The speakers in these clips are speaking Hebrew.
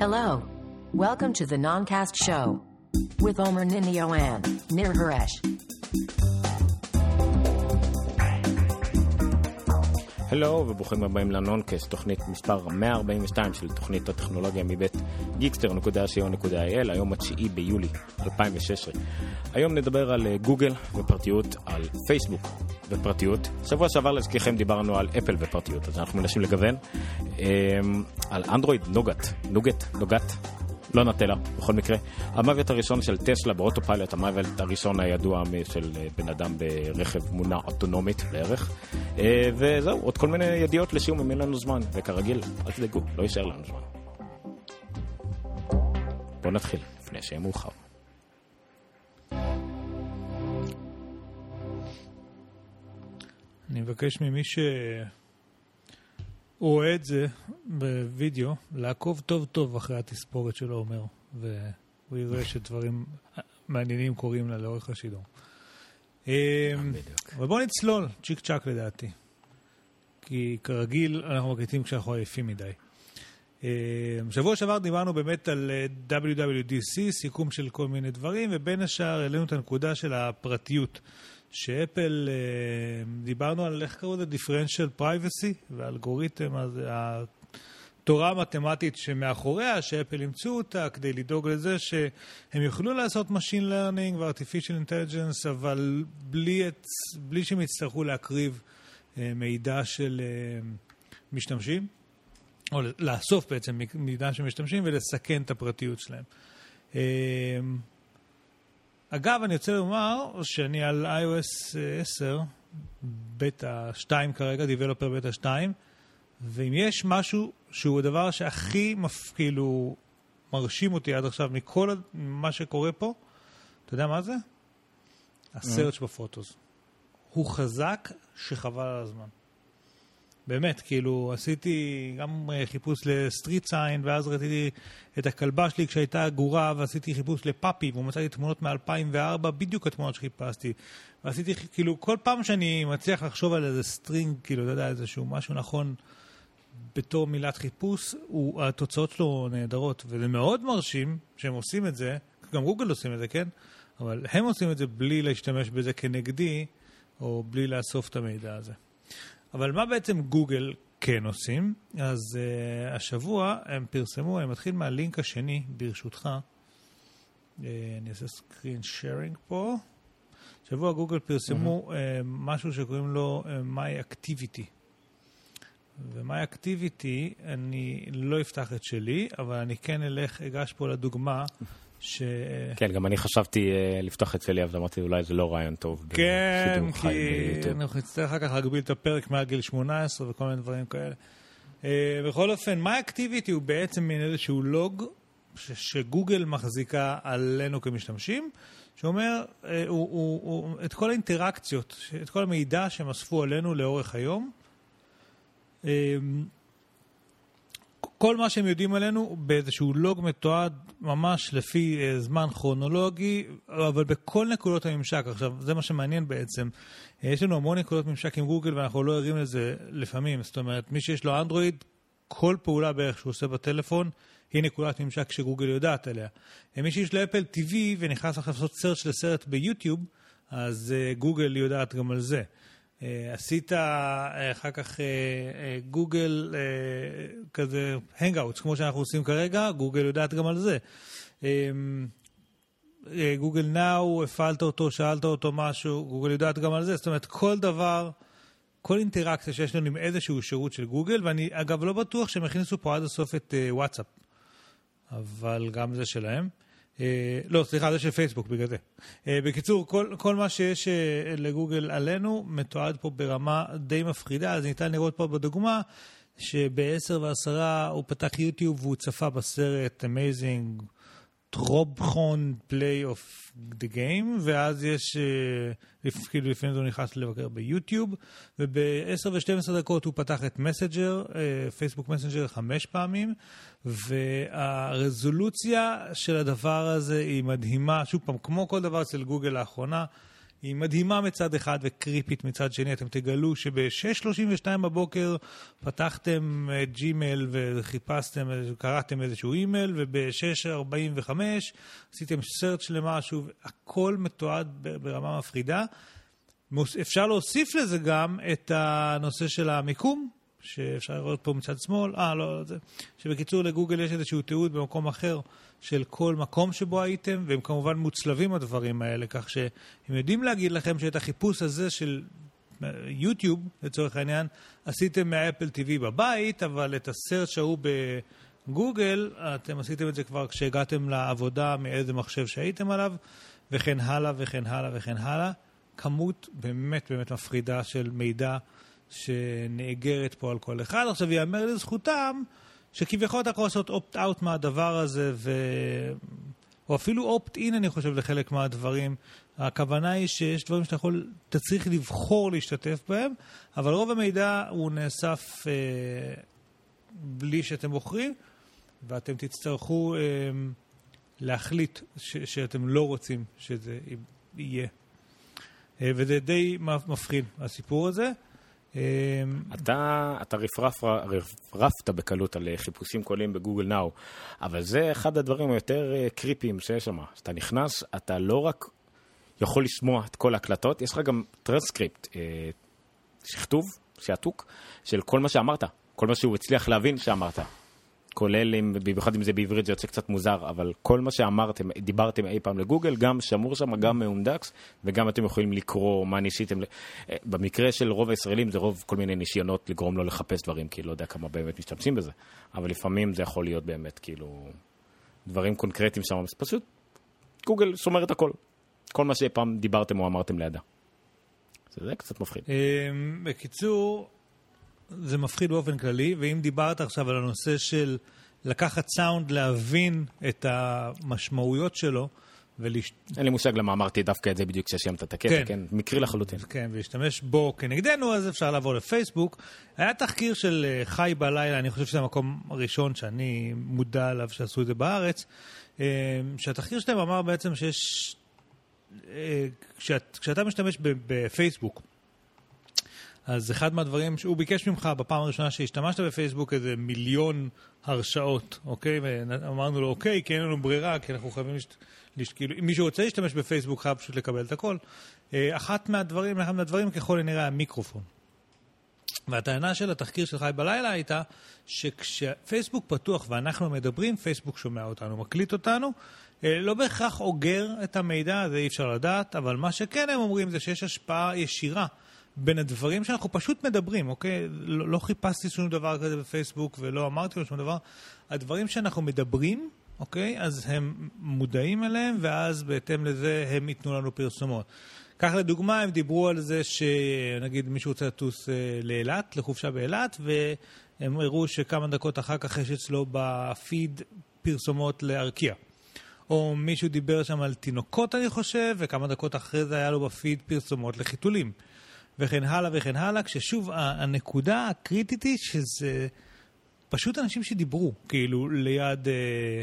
Hello. Welcome to the Noncast Show with Omer Ninio and Nir Haresh. הלו וברוכים הבאים לנונקאסט, תוכנית מספר 142 של תוכנית הטכנולוגיה מבית geekster.co.il, היום ה-9 ביולי 2016. היום נדבר על אה, גוגל ופרטיות, על פייסבוק ופרטיות. שבוע שעבר להזכירכם דיברנו על אפל ופרטיות, אז אנחנו מנסים לגוון. אמ, על אנדרואיד נוגת, נוגת, נוגת. לא נטלה, בכל מקרה. המוות הראשון של טסלה באוטופיילוט, המוות הראשון הידוע של אה, בן אדם ברכב מונע אוטונומית בערך. אה, וזהו, עוד כל מיני ידיעות לסיום, אם אין לנו זמן. וכרגיל, אל תדאגו, לא יישאר לנו זמן. בואו נתחיל, לפני שיהיה מאוחר. אני מבקש ממי שרואה את זה בווידאו, לעקוב טוב טוב אחרי התספורת שלו אומר, והוא יראה שדברים מעניינים קורים לה לאורך השידור. אמ, אבל בואו נצלול, צ'יק צ'אק לדעתי. כי כרגיל אנחנו מקליטים כשאנחנו עייפים מדי. אמ, שבוע שעבר דיברנו באמת על אה, WWDC, סיכום של כל מיני דברים, ובין השאר העלינו את הנקודה של הפרטיות. שאפל, אה, דיברנו על איך קראו לזה differential privacy, והאלגוריתם, הזה, התורה המתמטית שמאחוריה, שאפל אימצו אותה כדי לדאוג לזה שהם יוכלו לעשות Machine Learning ו-Artificial Intelligence, אבל בלי, את, בלי שהם יצטרכו להקריב אה, מידע של אה, משתמשים, או לאסוף בעצם מידע של משתמשים ולסכן את הפרטיות שלהם. אגב, אני רוצה לומר שאני על iOS 10, בטא 2 כרגע, Developer בטא 2, ואם יש משהו שהוא הדבר שהכי מפ... כאילו מרשים אותי עד עכשיו מכל מה שקורה פה, אתה יודע מה זה? הסרט בפוטוס. הוא חזק שחבל על הזמן. באמת, כאילו, עשיתי גם אה, חיפוש לסטריט סיין, ואז רציתי את הכלבה שלי כשהייתה גורה, ועשיתי חיפוש ל puppy, ומצאתי תמונות מ-2004, בדיוק התמונות שחיפשתי. ועשיתי, כאילו, כל פעם שאני מצליח לחשוב על איזה string, כאילו, אתה יודע, איזשהו משהו נכון בתור מילת חיפוש, הוא, התוצאות שלו נהדרות. וזה מאוד מרשים שהם עושים את זה, גם גוגל עושים את זה, כן? אבל הם עושים את זה בלי להשתמש בזה כנגדי, או בלי לאסוף את המידע הזה. אבל מה בעצם גוגל כן עושים? אז uh, השבוע הם פרסמו, אני מתחיל מהלינק השני, ברשותך. Uh, אני אעשה סקרין שיירינג פה. השבוע גוגל פרסמו mm-hmm. uh, משהו שקוראים לו uh, My Activity. ו-My Activity, אני לא אפתח את שלי, אבל אני כן אלך, אגש פה לדוגמה ש... כן, גם אני חשבתי uh, לפתוח את שלי, אבל אמרתי אולי זה לא רעיון טוב. כן, כי אנחנו נצטרך אחר כך להגביל את הפרק מעל גיל 18 וכל מיני דברים כאלה. Uh, בכל אופן, מה אקטיביטי הוא בעצם מין איזשהו לוג שגוגל מחזיקה עלינו כמשתמשים, שאומר uh, הוא, הוא, הוא, את כל האינטראקציות, את כל המידע שהם אספו עלינו לאורך היום. כל מה שהם יודעים עלינו באיזשהו לוג מתועד ממש לפי uh, זמן כרונולוגי, אבל בכל נקודות הממשק. עכשיו, זה מה שמעניין בעצם. Uh, יש לנו המון נקודות ממשק עם גוגל ואנחנו לא ערים לזה לפעמים. זאת אומרת, מי שיש לו אנדרואיד, כל פעולה בערך שהוא עושה בטלפון, היא נקודת ממשק שגוגל יודעת עליה. Uh, מי שיש לו Apple TV ונכנס עכשיו לעשות search לסרט ביוטיוב, אז uh, גוגל יודעת גם על זה. Uh, עשית uh, אחר כך גוגל uh, uh, כזה Hangouts, כמו שאנחנו עושים כרגע, גוגל יודעת גם על זה. גוגל uh, נאו, הפעלת אותו, שאלת אותו משהו, גוגל יודעת גם על זה. זאת אומרת, כל דבר, כל אינטראקציה שיש לנו עם איזשהו שירות של גוגל, ואני אגב לא בטוח שהם הכניסו פה עד הסוף את וואטסאפ, אבל גם זה שלהם. אה, לא, סליחה, זה של פייסבוק, בגלל זה. אה, בקיצור, כל, כל מה שיש אה, לגוגל עלינו מתועד פה ברמה די מפחידה, אז ניתן לראות פה בדוגמה שב-10 ו-10 הוא פתח יוטיוב והוא צפה בסרט Amazing טרובחון play of the game, ואז יש, כאילו לפעמים זה נכנס לבקר ביוטיוב, וב-10 ו-12 דקות הוא פתח את מסנג'ר, פייסבוק מסנג'ר חמש פעמים, והרזולוציה של הדבר הזה היא מדהימה. שוב פעם, כמו כל דבר אצל גוגל לאחרונה, היא מדהימה מצד אחד וקריפית מצד שני. אתם תגלו שב-6.32 בבוקר פתחתם ג'ימייל וחיפשתם, קראתם איזשהו אימייל, וב-6.45 עשיתם סרצ' למשהו, הכל מתועד ברמה מפחידה. אפשר להוסיף לזה גם את הנושא של המיקום, שאפשר לראות פה מצד שמאל, אה, לא, זה, שבקיצור לגוגל יש איזשהו תיעוד במקום אחר של כל מקום שבו הייתם, והם כמובן מוצלבים הדברים האלה, כך שהם יודעים להגיד לכם שאת החיפוש הזה של יוטיוב, לצורך העניין, עשיתם מאפל TV בבית, אבל את הסרט ההוא בגוגל, אתם עשיתם את זה כבר כשהגעתם לעבודה מאיזה מחשב שהייתם עליו, וכן הלאה וכן הלאה וכן הלאה. כמות באמת באמת מפחידה של מידע שנאגרת פה על כל אחד. עכשיו, ייאמר לזכותם שכביכול אתה יכול לעשות אופט-אאוט מהדבר הזה, ו... או אפילו אופט-אין, אני חושב, לחלק מהדברים. הכוונה היא שיש דברים שאתה יכול, אתה צריך לבחור להשתתף בהם, אבל רוב המידע הוא נאסף אה, בלי שאתם בוחרים, ואתם תצטרכו אה, להחליט ש- שאתם לא רוצים שזה יהיה. אה, וזה די מפחיד, הסיפור הזה. אה, אתה, אתה רפרפת בקלות על חיפושים קוליים בגוגל נאו, אבל זה אחד הדברים היותר אה, קריפיים שיש שם. כשאתה נכנס, אתה לא רק יכול לשמוע את כל ההקלטות, יש לך גם טרנסקריפט, שכתוב, שעתוק, של כל מה שאמרת, כל מה שהוא הצליח להבין שאמרת. כולל, אם, במיוחד אם זה בעברית זה יוצא קצת מוזר, אבל כל מה שאמרתם, דיברתם אי פעם לגוגל, גם שמור שם, גם מאונדקס, וגם אתם יכולים לקרוא מה ניסיתם. אה, במקרה של רוב הישראלים זה רוב כל מיני ניסיונות לגרום לו לחפש דברים, כי לא יודע כמה באמת משתמשים בזה, אבל לפעמים זה יכול להיות באמת כאילו דברים קונקרטיים שם, פשוט גוגל שומר את הכל. כל מה שאי פעם דיברתם או אמרתם לידה. זה קצת מפחיד. אה, בקיצור, זה מפחיד באופן כללי, ואם דיברת עכשיו על הנושא של לקחת סאונד, להבין את המשמעויות שלו, ולהשת... אין לי מושג למה אמרתי דווקא את זה בדיוק כשסיימת את הקטע, כן. כן, מקרי לחלוטין. כן, ולהשתמש בו כנגדנו, אז אפשר לעבור לפייסבוק. היה תחקיר של אה, חי בלילה, אני חושב שזה המקום הראשון שאני מודע עליו שעשו את זה בארץ, אה, שהתחקיר שלהם אמר בעצם שיש... אה, כשאת, כשאתה משתמש בפייסבוק, אז אחד מהדברים שהוא ביקש ממך בפעם הראשונה שהשתמשת בפייסבוק איזה מיליון הרשאות, אוקיי? ואמרנו לו, אוקיי, כי אין לנו ברירה, כי אנחנו חייבים, לש... לש... כאילו, אם מישהו רוצה להשתמש בפייסבוק חייב פשוט לקבל את הכל. אה, אחת מהדברים, אחד מהדברים ככל הנראה המיקרופון. והטענה של התחקיר של חי בלילה הייתה שכשפייסבוק פתוח ואנחנו מדברים, פייסבוק שומע אותנו, מקליט אותנו, אה, לא בהכרח אוגר את המידע, זה אי אפשר לדעת, אבל מה שכן הם אומרים זה שיש השפעה ישירה בין הדברים שאנחנו פשוט מדברים, אוקיי? לא, לא חיפשתי שום דבר כזה בפייסבוק ולא אמרתי לו שום דבר. הדברים שאנחנו מדברים, אוקיי? אז הם מודעים אליהם, ואז בהתאם לזה הם ייתנו לנו פרסומות. כך לדוגמה, הם דיברו על זה שנגיד מישהו רוצה לטוס אה, לאילת, לחופשה באילת, והם הראו שכמה דקות אחר כך יש אצלו בפיד פרסומות לארקיע. או מישהו דיבר שם על תינוקות, אני חושב, וכמה דקות אחרי זה היה לו בפיד פרסומות לחיתולים. וכן הלאה וכן הלאה, כששוב, הנקודה הקריטית היא שזה פשוט אנשים שדיברו, כאילו, ליד, אה,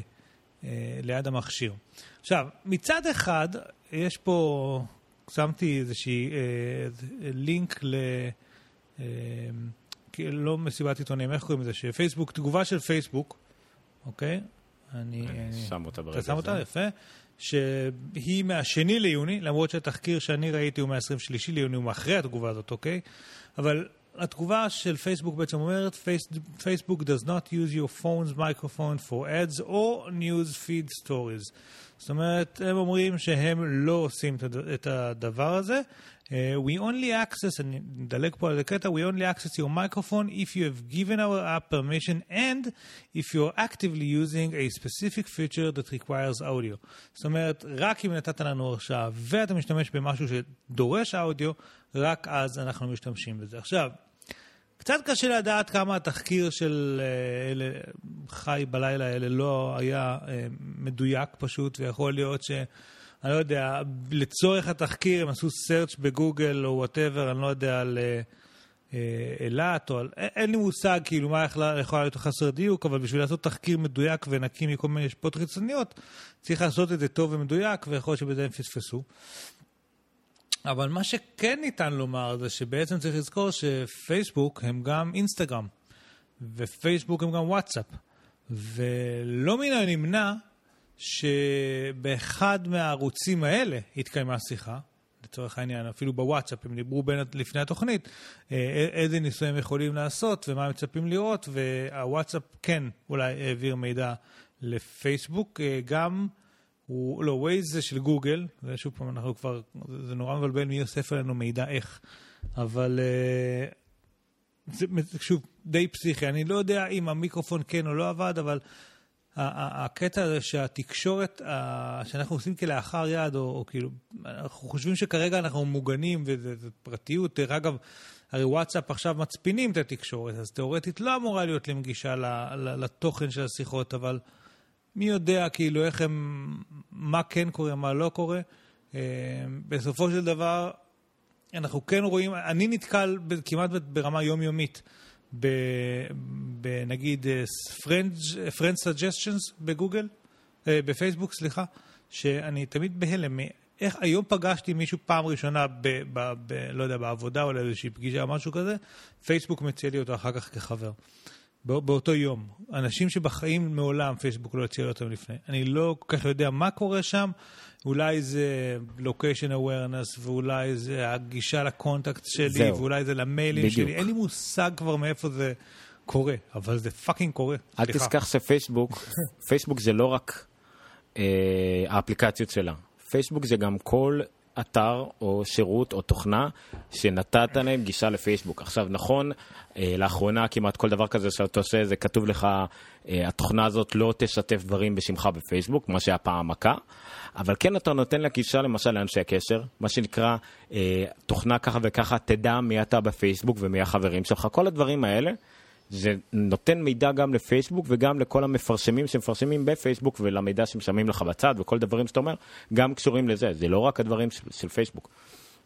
אה, ליד המכשיר. עכשיו, מצד אחד, יש פה, שמתי איזושהי אה, לינק ל... אה, לא מסיבת עיתונים, איך קוראים לזה? שפייסבוק, תגובה של פייסבוק, אוקיי? אני... שם אותה ברגע הזה. אתה שם אותה, יפה. שהיא מהשני ליוני, למרות שהתחקיר שאני ראיתי הוא מה-23 ליוני, הוא מאחרי התגובה הזאת, אוקיי? אבל התגובה של פייסבוק בעצם אומרת, פייסבוק does not use your phone's microphone for ads or news feed stories. זאת אומרת, הם אומרים שהם לא עושים את הדבר הזה, Uh, we only access, אני מדלג פה על הקטע, we only access your microphone if you have given our app permission and if you're actively using a specific feature that requires audio. זאת אומרת, רק אם נתת לנו הרשאה ואתה משתמש במשהו שדורש אודיו, רק אז אנחנו משתמשים בזה. עכשיו, קצת קשה לדעת כמה התחקיר של uh, אלה, חי בלילה האלה לא היה uh, מדויק פשוט, ויכול להיות ש... אני לא יודע, לצורך התחקיר הם עשו search בגוגל או whatever, אני לא יודע, על אה, אה, אילת או על... אין לי מושג כאילו מה יכולה להיות חסר דיוק, אבל בשביל לעשות תחקיר מדויק ונקי מכל מיני השפעות חיצוניות, צריך לעשות את זה טוב ומדויק, ויכול להיות שבזה הם פספסו. אבל מה שכן ניתן לומר זה שבעצם צריך לזכור שפייסבוק הם גם אינסטגרם, ופייסבוק הם גם וואטסאפ. ולא מן הנמנע שבאחד מהערוצים האלה התקיימה שיחה, לצורך העניין, אפילו בוואטסאפ, הם דיברו בין, לפני התוכנית, אה, איזה ניסויים יכולים לעשות ומה מצפים לראות, והוואטסאפ כן אולי העביר מידע לפייסבוק, אה, גם, הוא, לא, ווייז זה של גוגל, זה שוב פעם, אנחנו כבר, זה נורא מבלבל מי אוסף עלינו מידע איך, אבל אה, זה שוב די פסיכי, אני לא יודע אם המיקרופון כן או לא עבד, אבל הקטע הזה שהתקשורת, שאנחנו עושים כלאחר יד, או, או כאילו, אנחנו חושבים שכרגע אנחנו מוגנים וזה פרטיות. דרך אגב, הרי וואטסאפ עכשיו מצפינים את התקשורת, אז תאורטית לא אמורה להיות להם גישה לתוכן של השיחות, אבל מי יודע כאילו איך הם, מה כן קורה, מה לא קורה. אה, בסופו של דבר, אנחנו כן רואים, אני נתקל כמעט ברמה יומיומית. בנגיד אה, Friend Suggestions בגוגל, אה, בפייסבוק, סליחה, שאני תמיד בהלם. איך היום פגשתי מישהו פעם ראשונה, ב, ב, ב, לא יודע, בעבודה או לאיזושהי פגישה או משהו כזה, פייסבוק מציע לי אותו אחר כך כחבר. באותו יום. אנשים שבחיים מעולם פייסבוק לא הציע אותם לפני. אני לא כל כך יודע מה קורה שם, אולי זה location awareness, ואולי זה הגישה ל contact שלי, זהו. ואולי זה למיילים בדיוק. שלי. אין לי מושג כבר מאיפה זה קורה, אבל זה fucking קורה. אל תשכח שפייסבוק, פייסבוק זה לא רק אה, האפליקציות שלה. פייסבוק זה גם כל אתר או שירות או תוכנה שנתת להם גישה לפייסבוק. עכשיו, נכון, אה, לאחרונה כמעט כל דבר כזה שאתה עושה, זה כתוב לך, אה, התוכנה הזאת לא תשתף דברים בשמך בפייסבוק, כמו שהיה פעם מכה, אבל כן אתה נותן לה גישה למשל לאנשי הקשר, מה שנקרא אה, תוכנה ככה וככה, תדע מי אתה בפייסבוק ומי החברים שלך, כל הדברים האלה. זה נותן מידע גם לפייסבוק וגם לכל המפרשמים שמפרשמים בפייסבוק ולמידע שמשלמים לך בצד וכל דברים שאתה אומר, גם קשורים לזה, זה לא רק הדברים של, של פייסבוק.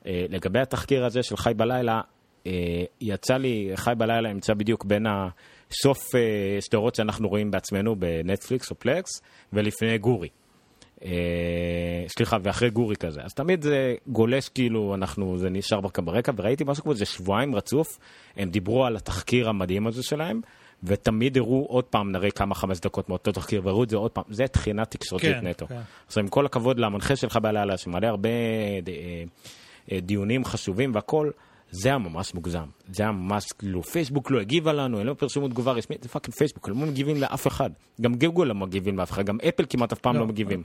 Uh, לגבי התחקיר הזה של חי בלילה, uh, יצא לי, חי בלילה נמצא בדיוק בין הסוף uh, שדרות שאנחנו רואים בעצמנו בנטפליקס או פלקס ולפני גורי. אה, סליחה, ואחרי גורי כזה. אז תמיד זה גולש כאילו, אנחנו, זה נשאר ברקע, וראיתי משהו כמו איזה שבועיים רצוף, הם דיברו על התחקיר המדהים הזה שלהם, ותמיד הראו עוד פעם, נראה כמה חמש דקות מאותו תחקיר, והראו את זה עוד פעם, זה תחינה תקשורתית כן, נטו. כן. עכשיו, עם כל הכבוד למנחה שלך בלילה, שמעלה הרבה אה, אה, דיונים חשובים והכול, זה היה ממש מוגזם. זה היה ממש, כאילו, פייסבוק לא הגיבה לנו, הם לא פרסמו תגובה רשמית, זה fucking פייסבוק, הם לא מגיבים לאף אחד. גם גוגל לא מגיבים לאף אחד, גם אפל כמעט אף פעם לא, לא מגיבים.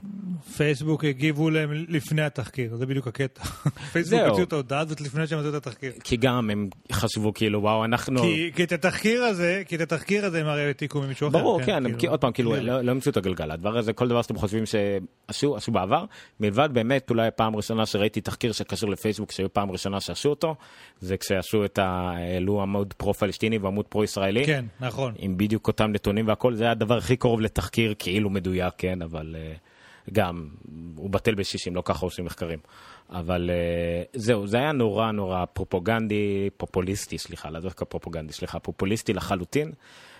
פייסבוק הגיבו להם לפני התחקיר, זה בדיוק הקטע. פייסבוק הוציאו את ההודעה הזאת לפני שהם עשו את התחקיר. כי גם הם חשבו כאילו, וואו, אנחנו... כי, כי את התחקיר הזה, כי את התחקיר הזה הם הרי העתיקו ממישהו אחר. ברור, כן, כן כאילו, עוד פעם, כאילו, לא, לא המציאו את הגלגל. הדבר הזה, כל דבר שאתם חושבים שעשו, עשו בעבר, מלבד באמת, אולי פעם ראשונה שראיתי תחקיר שקשור לפייסבוק, שהיו פעם ראשונה שעשו אותו, זה כשעשו את ה... העלו עמוד פרו-פלסטיני ועמוד פרו-ישראלי. כן, נכון. עם בדיוק אותם נתונים והכל, זה היה הדבר הכי קרוב לתחקיר כאילו מדויק, כן, אבל uh, גם, הוא בטל בשישים, לא ככה עושים מחקרים. אבל uh, זהו, זה היה נורא נורא פרופוגנדי, פופוליסטי, סליחה, לא דווקא פרופוגנדי, סליחה, פופוליסטי לחלוטין.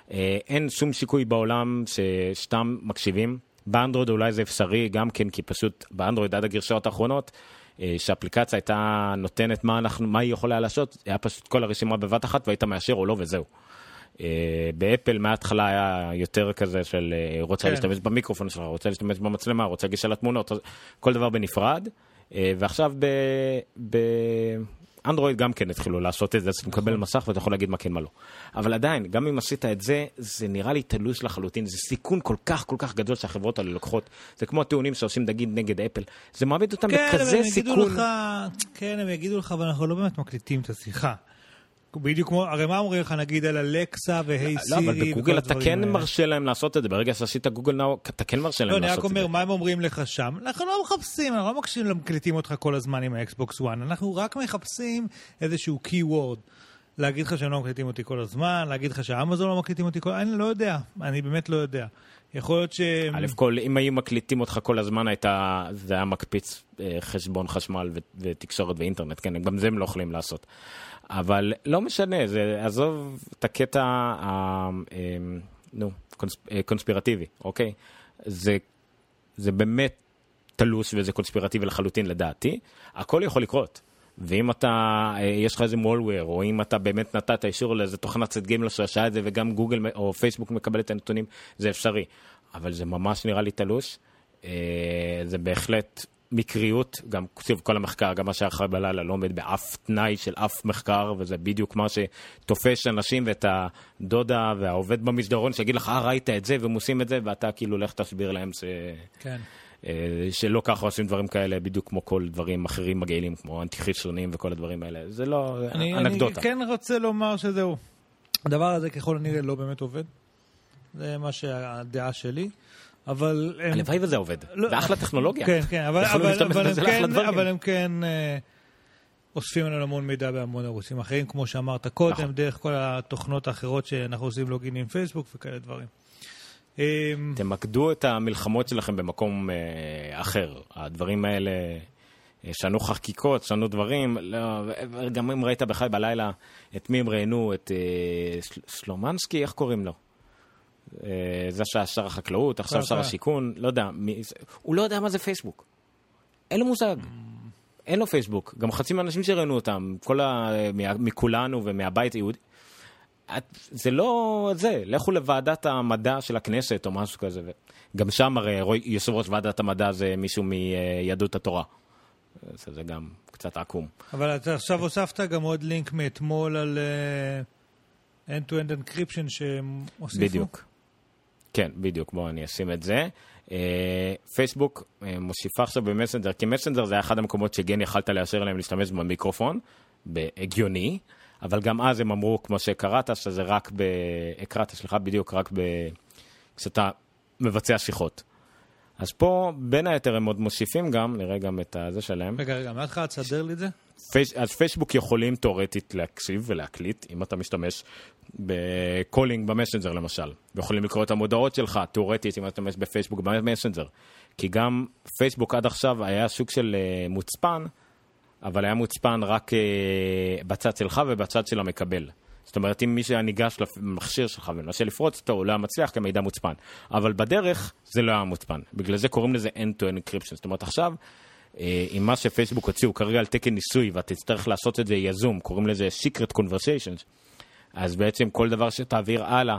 Uh, אין שום שיקוי בעולם שסתם מקשיבים. באנדרואיד אולי זה אפשרי גם כן, כי פשוט באנדרואיד עד הגרשאות האחרונות, אה, שאפליקציה הייתה נותנת מה, אנחנו, מה היא יכולה לעשות, היה פשוט כל הרשימה בבת אחת והיית מאשר או לא וזהו. אה, באפל מההתחלה היה יותר כזה של אה, רוצה כן. להשתמש במיקרופון שלך, רוצה להשתמש במצלמה, רוצה גישה לתמונות, כל דבר בנפרד. ועכשיו ב... ב... אנדרואיד גם כן התחילו לעשות את זה, אז אתה מקבל נכון. מסך ואתה יכול להגיד מה כן מה לא. אבל עדיין, גם אם עשית את זה, זה נראה לי תלוש לחלוטין, זה סיכון כל כך כל כך גדול שהחברות האלה לוקחות. זה כמו הטיעונים שעושים נגיד נגד אפל, זה מעמיד אותם כן, בכזה סיכון. לך, כן, הם יגידו לך, אבל אנחנו לא באמת מקליטים את השיחה. בדיוק כמו, הרי מה אומרים לך נגיד על אלקסה ו Hey Siri? לא, אבל בגוגל אתה כן מרשה להם לעשות את זה, ברגע שעשית Google Now, אתה כן מרשה להם לעשות את זה. לא, אני רק אומר, מה הם אומרים לך שם? אנחנו לא מחפשים, אנחנו לא מקשיבים, מקליטים אותך כל הזמן עם ה Xbox 1, אנחנו רק מחפשים איזשהו keyword. להגיד לך שהם לא מקליטים אותי כל הזמן, להגיד לך שאמזון לא מקליטים אותי כל הזמן, אני לא יודע, אני באמת לא יודע. יכול להיות ש... א' כל, אם היו מקליטים אותך כל הזמן, הייתה, זה היה מקפיץ אה, חשבון חשמל ותקשורת ואינטרנט, כן, גם זה הם לא יכולים לעשות. אבל לא משנה, זה, עזוב את הקטע, ה, אמ, נו, קונס, אה, קונספירטיבי, אוקיי? זה, זה באמת תלוש וזה קונספירטיבי לחלוטין לדעתי. הכל יכול לקרות. ואם אתה, אה, יש לך איזה מולוור, או אם אתה באמת נתת אישור לאיזה תוכנת צד גיימלר שעשה את זה, וגם גוגל או פייסבוק מקבל את הנתונים, זה אפשרי. אבל זה ממש נראה לי תלוש. אה, זה בהחלט מקריות, גם, שוב, כל המחקר, גם מה שהיה אחרי בלילה, לא עומד באף תנאי של אף מחקר, וזה בדיוק מה שתופס אנשים ואת הדודה והעובד במסדרון, שיגיד לך, אה, ראית את זה, והם עושים את זה, ואתה כאילו, לך תסביר להם ש... כן. אה, שלא ככה עושים דברים כאלה, בדיוק כמו כל דברים אחרים מגעילים, כמו אנטי חיסונים וכל הדברים האלה. זה לא אני, אנקדוטה. אני כן רוצה לומר שזהו. הדבר הזה ככל הנראה לא באמת עובד. זה מה שהדעה שלי. אבל... הם- הלוואי וזה עובד. לא- זה אחלה טכנולוגיה. כן, כן, אבל, הם, כן. אבל הם כן אה, אוספים לנו המון מידע בהמון ערוצים אחרים, כמו שאמרת קודם, נכון. דרך כל התוכנות האחרות שאנחנו עושים לוגין עם פייסבוק וכאלה דברים. אה, תמקדו את המלחמות שלכם במקום אה, אחר. הדברים האלה, אה, שנו חקיקות, שנו דברים. לא, גם אם ראית בחי בלילה, את מי הם ראיינו, את אה, של- שלומנסקי, איך קוראים לו? אה, זה שהיה שר החקלאות, עכשיו כן, שר כן. השיכון, לא יודע. מי, זה- הוא לא יודע מה זה פייסבוק. אין לו מושג. אין לו פייסבוק. גם חצי מהאנשים שראיינו אותם, כל ה... מכולנו ומהבית היהודי. את, זה לא זה, לכו לוועדת המדע של הכנסת או משהו כזה. גם שם הרי רואי- יושב ראש ועדת המדע זה מישהו מיהדות התורה. אז זה גם קצת עקום. אבל אתה עכשיו הוספת גם עוד לינק מאתמול על אה, end-to-end encryption שהם הוסיפו. בדיוק. כן, בדיוק, בואו אני אשים את זה. אה, פייסבוק אה, מוסיפה עכשיו במסנג'ר, כי מסנג'ר זה היה אחד המקומות שגן יכלת לאשר להם להשתמש במיקרופון, בהגיוני, אבל גם אז הם אמרו, כמו שקראת, שזה רק ב... הקראת, סליחה, בדיוק, רק ב... כשאתה מבצע שיחות. אז פה, בין היתר, הם עוד מוסיפים גם, נראה גם את הזה שלהם. רגע, רגע, מההתחלה תסדר לי את זה? פייס, אז פייסבוק יכולים תאורטית להקשיב ולהקליט, אם אתה משתמש ב calling במסנג'ר למשל. ויכולים לקרוא את ההודעות שלך, תאורטית, אם אתה משתמש בפייסבוק במסנג'ר. כי גם פייסבוק עד עכשיו היה סוג של uh, מוצפן, אבל היה מוצפן רק uh, בצד שלך ובצד של המקבל. זאת אומרת, אם מישהו היה ניגש למכשיר שלך ומנסה לפרוץ אותו, הוא לא היה מצליח כי המידע מוצפן. אבל בדרך זה לא היה מוצפן. בגלל זה קוראים לזה end-to-end encryption. זאת אומרת, עכשיו, אה, עם מה שפייסבוק הוציאו כרגע על תקן ניסוי, ואתה תצטרך לעשות את זה יזום, קוראים לזה secret conversations, אז בעצם כל דבר שתעביר הלאה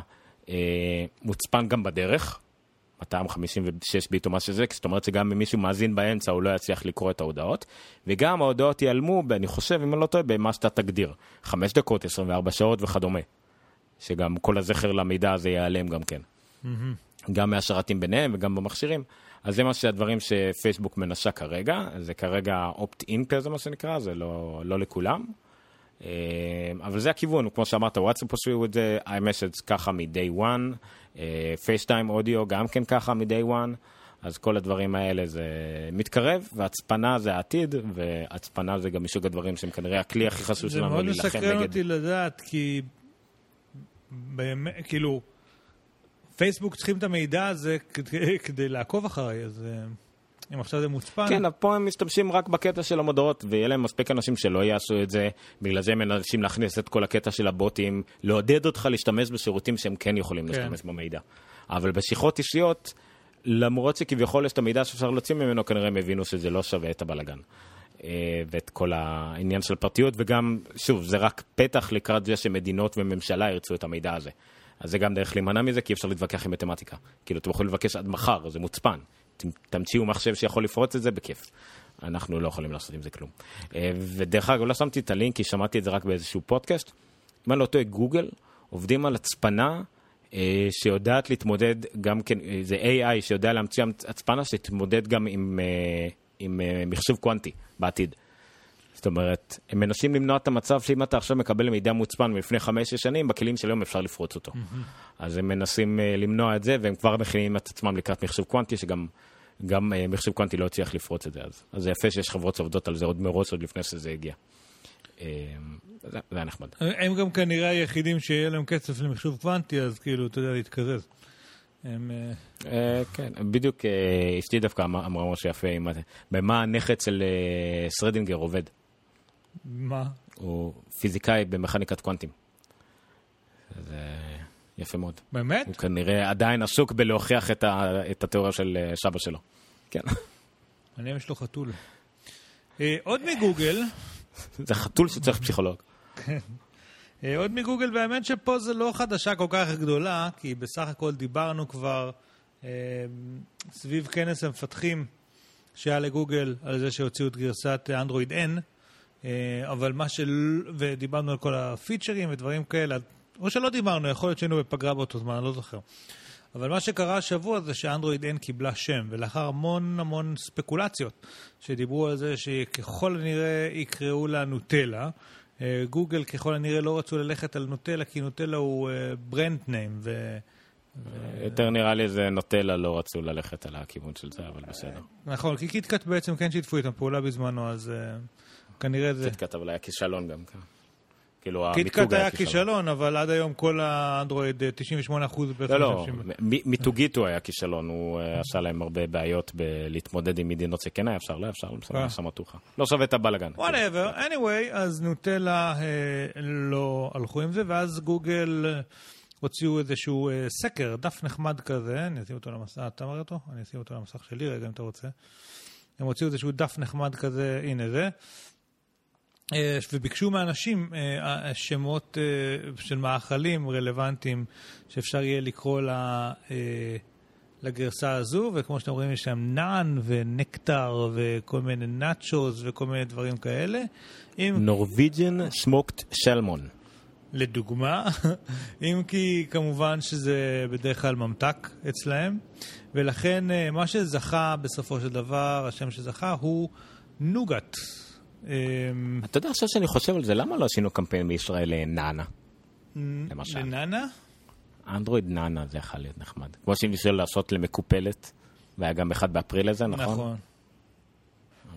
אה, מוצפן גם בדרך, 256 ביט או מה שזה, זאת אומרת שגם אם מישהו מאזין באמצע הוא לא יצליח לקרוא את ההודעות, וגם ההודעות ייעלמו, אני חושב, אם אני לא טועה, במה שאתה תגדיר, 5 דקות, 24 שעות וכדומה, שגם כל הזכר למידע הזה ייעלם גם כן. גם מהשרתים ביניהם וגם במכשירים. אז זה מה שהדברים שפייסבוק מנסה כרגע, זה כרגע אופט-אין כזה מה שנקרא, זה לא, לא לכולם. אה, אבל זה הכיוון, כמו שאמרת, וואטסאפ עשו את זה, iMessage ככה מ-day one, פייסטיים אודיו גם כן ככה מ-day one, אז כל הדברים האלה זה מתקרב, והצפנה זה העתיד, והצפנה זה גם מסוג הדברים שהם כנראה הכלי הכי חשוב זה שלנו מאוד להילחם מסקרן נגד. אותי לדעת, כי באמת, כאילו, פייסבוק צריכים את המידע הזה כדי, כדי לעקוב אחריי, אז אה, אם עכשיו זה מוצפן, כן, פה הם משתמשים רק בקטע של המודעות, ויהיה להם מספיק אנשים שלא יעשו את זה, בגלל זה הם מנסים להכניס את כל הקטע של הבוטים, לעודד אותך להשתמש בשירותים שהם כן יכולים כן. להשתמש במידע. אבל בשיחות אישיות, למרות שכביכול יש את המידע שאפשר להוציא ממנו, כנראה הם הבינו שזה לא שווה את הבלאגן. אה, ואת כל העניין של פרטיות, וגם, שוב, זה רק פתח לקראת זה שמדינות וממשלה ירצו את המידע הזה. אז זה גם דרך להימנע מזה, כי אפשר להתווכח עם מתמטיקה. כאילו, אתם יכולים לבקש עד מחר, זה מוצפן. תמציאו מחשב שיכול לפרוץ את זה, בכיף. אנחנו לא יכולים לעשות עם זה כלום. אה, ודרך אגב, לא שמתי את הלינק, כי שמעתי את זה רק באיזשהו פודקאסט. אם אני לא טועה, גוגל עובדים על הצפנה אה, שיודעת להתמודד גם כן, אה, זה AI שיודע להמציא הצפנה שתתמודד גם עם, עם מחשוב קוונטי בעתיד. זאת אומרת, הם מנסים למנוע את המצב שאם אתה עכשיו מקבל מידע מוצפן מלפני חמש-שש שנים, בכלים של היום אפשר לפרוץ אותו. אז הם מנסים אה, למנוע את זה, והם כבר מכינים את עצמם לקראת מחשוב קוונטי, שגם גם אה, מחשוב קוונטי לא הצליח לפרוץ את זה. אז, אז זה יפה שיש חברות שעובדות על זה עוד מראש, עוד לפני שזה הגיע. אה, זה, זה היה נחמד. הם גם כנראה היחידים שיהיה להם כסף למחשוב קוונטי, אז כאילו, אתה יודע, להתקזז. הם... אה, כן, בדיוק אשתי דווקא אמרה אמרה משהו יפה, במה הנכד של אה, סרדינגר עובד. מה? הוא פיזיקאי במכניקת קוונטים. זה יפה מאוד. באמת? הוא כנראה עדיין עסוק בלהוכיח את, ה, את התיאוריה של אה, סבא שלו. כן. מעניין יש לו חתול. אה, עוד מגוגל, זה חתול שצריך פסיכולוג. אה, עוד מגוגל, והאמת שפה זה לא חדשה כל כך גדולה, כי בסך הכל דיברנו כבר אה, סביב כנס המפתחים שהיה לגוגל על זה שהוציאו את גרסת אנדרואיד N, אבל מה של... ודיברנו על כל הפיצ'רים ודברים כאלה, או שלא דיברנו, יכול להיות שהיינו בפגרה באותו זמן, אני לא זוכר. אבל מה שקרה השבוע זה שאנדרואיד N קיבלה שם, ולאחר המון המון ספקולציות שדיברו על זה שככל הנראה יקראו לה נוטלה, אה, גוגל ככל הנראה לא רצו ללכת על נוטלה, כי נוטלה הוא brand name, ו... יותר נראה לי זה נוטלה, לא רצו ללכת על הכיוון של זה, אבל בסדר. נכון, כי קיטקאט בעצם כן שיתפו איתם פעולה בזמנו, אז כנראה זה... קיטקאט אבל היה כישלון גם כן. כאילו המיתוג קיטקאט היה כישלון, אבל עד היום כל האנדרואיד, 98% בעצם... לא, לא, מיתוגית הוא היה כישלון, הוא אה, עשה להם הרבה בעיות בלהתמודד עם מדינות שכן היה אפשר, לא אפשר, בסדר, אה. סמטוחה. לא שווה את הבלאגן. whatever, anyway, אז נוטלה לא הלכו עם זה, ואז גוגל... הוציאו איזשהו אה, סקר, דף נחמד כזה, אני אשים אותו למסך, אתה אומר אותו? אני אשים אותו למסך שלי רגע אם אתה רוצה. הם הוציאו איזשהו דף נחמד כזה, הנה זה. אה, וביקשו מאנשים אה, שמות אה, של מאכלים רלוונטיים שאפשר יהיה לקרוא לה, לגרסה הזו, וכמו שאתם רואים יש שם נאן ונקטר וכל מיני נאצ'וס וכל מיני דברים כאלה. נורוויג'ן סמוקט שלמון. לדוגמה, אם כי כמובן שזה בדרך כלל ממתק אצלהם, ולכן מה שזכה בסופו של דבר, השם שזכה הוא נוגת. אמ, אתה יודע, עכשיו שאני חושב על זה, למה לא עשינו קמפיין בישראל לנאנה? למשל. לנאנה? אנדרואיד נאנה זה יכול להיות נחמד. כמו שניסו לעשות למקופלת, והיה גם אחד באפריל הזה, נכון? נכון.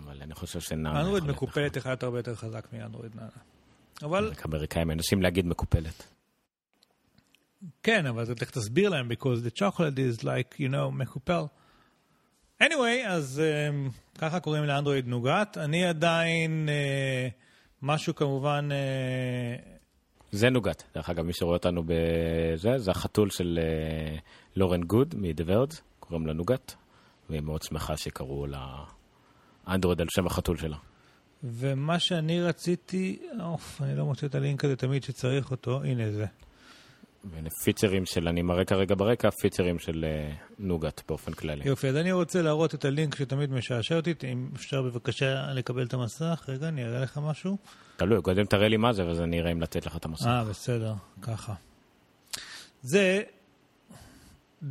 אבל אני חושב שנאנה... אנדרואיד מקופלת יכול להיות הרבה יותר חזק מאנדרואיד נאנה. אבל... אמריקאים מנסים להגיד מקופלת. כן, אבל אתה תסביר להם, because the chocolate is like, you know, מקופל. Anyway, אז um, ככה קוראים לאנדרואיד נוגת. אני עדיין, uh, משהו כמובן... Uh, זה נוגת. דרך אגב, מי שרואה אותנו בזה, זה החתול של uh, לורן גוד מ-The Verge, קוראים לה נוגת, והיא מאוד שמחה שקראו לה אנדרואיד על שם החתול שלה. ומה שאני רציתי, אוף, אני לא מוצא את הלינק הזה תמיד שצריך אותו, הנה זה. והנה פיצ'רים של, אני מראה כרגע ברקע, פיצ'רים של uh, נוגת באופן כללי. יופי, אז אני רוצה להראות את הלינק שתמיד משעשע אותי, אם אפשר בבקשה לקבל את המסך, רגע, אני אראה לך משהו. תלוי, קודם תראה לי מה זה, ואז אני אראה אם לתת לך את המסך. אה, בסדר, ככה. זה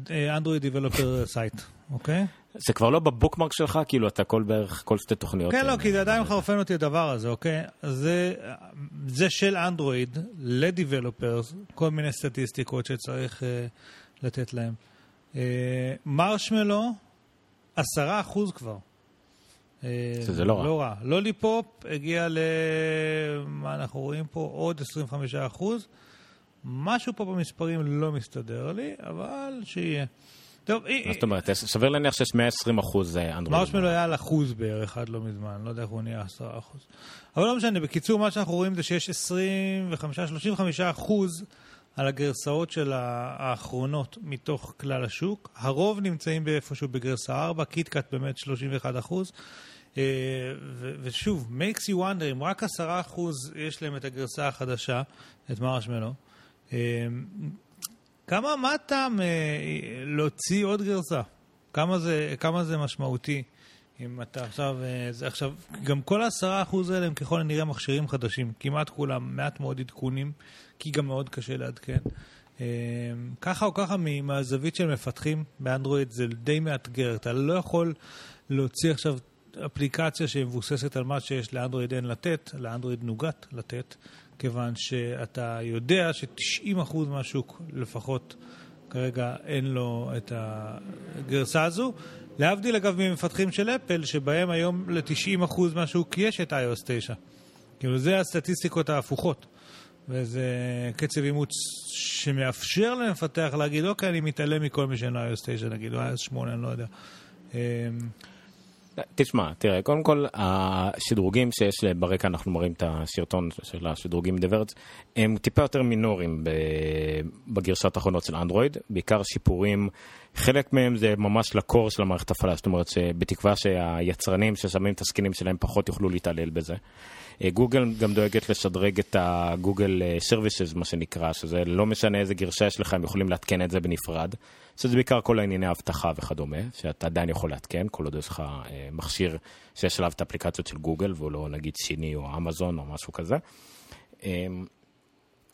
אנדרואיד developer site, אוקיי? זה כבר לא ב bookmark שלך, כאילו אתה כל בערך, כל שתי תוכניות. כן, לא, כי זה עדיין מחרפן אותי הדבר הזה, אוקיי? זה, זה של אנדרואיד ל developers, כל מיני סטטיסטיקות שצריך uh, לתת להם. מרשמלו, uh, עשרה אחוז כבר. שזה לא רע. לא רע. לוליפופ הגיע ל... מה אנחנו רואים פה? עוד 25 אחוז. משהו פה במספרים לא מסתדר לי, אבל שיהיה. טוב, זאת אומרת? סביר להניח שיש 120 אחוז אה, אנדרואיד. מרשמלו היה על אחוז בערך עד לא מזמן, לא יודע איך הוא נהיה 10 אחוז. אבל לא משנה, בקיצור, מה שאנחנו רואים זה שיש 25-35 אחוז על הגרסאות של האחרונות מתוך כלל השוק. הרוב נמצאים באיפשהו בגרסה 4, קיטקאט באמת 31 אחוז. אה, ושוב, makes you wonder, אם רק 10 אחוז יש להם את הגרסה החדשה, את מרשמלו. כמה, מה הטעם אה, להוציא עוד גרסה? כמה זה, כמה זה משמעותי? אם אתה עכשיו, אה, זה עכשיו, גם כל העשרה אחוז האלה הם ככל הנראה מכשירים חדשים, כמעט כולם, מעט מאוד עדכונים, כי גם מאוד קשה לעדכן. אה, ככה או ככה, מהזווית של מפתחים באנדרואיד זה די מאתגר, אתה לא יכול להוציא עכשיו אפליקציה שמבוססת על מה שיש לאנדרואיד אין לתת, לאנדרואיד נוגת לתת, כיוון שאתה יודע ש-90% מהשוק לפחות כרגע אין לו את הגרסה הזו. להבדיל אגב ממפתחים של אפל, שבהם היום ל-90% מהשוק יש את iOS 9. כאילו זה הסטטיסטיקות ההפוכות. וזה קצב אימוץ שמאפשר למפתח להגיד, אוקיי, אני מתעלם מכל מי שאין לו iOS 9, נגיד, או iOS 8, אני לא יודע. תשמע, תראה, קודם כל, השדרוגים שיש ברקע, אנחנו מראים את הסרטון של השדרוגים מדברים, הם טיפה יותר מינוריים בגרסת האחרונות של אנדרואיד, בעיקר שיפורים, חלק מהם זה ממש ל core של המערכת הפעלה, זאת אומרת שבתקווה שהיצרנים ששמים את הסקינים שלהם פחות יוכלו להתעלל בזה. אה, גוגל גם דואגת לשדרג את הגוגל services, מה שנקרא, שזה לא משנה איזה גרסה יש לך, הם יכולים לעדכן את זה בנפרד. שזה בעיקר כל הענייני האבטחה וכדומה, שאתה עדיין יכול לעדכן, כל עוד יש לך אה, מכשיר שיש עליו את האפליקציות של גוגל, והוא לא נגיד סיני או אמזון או משהו כזה.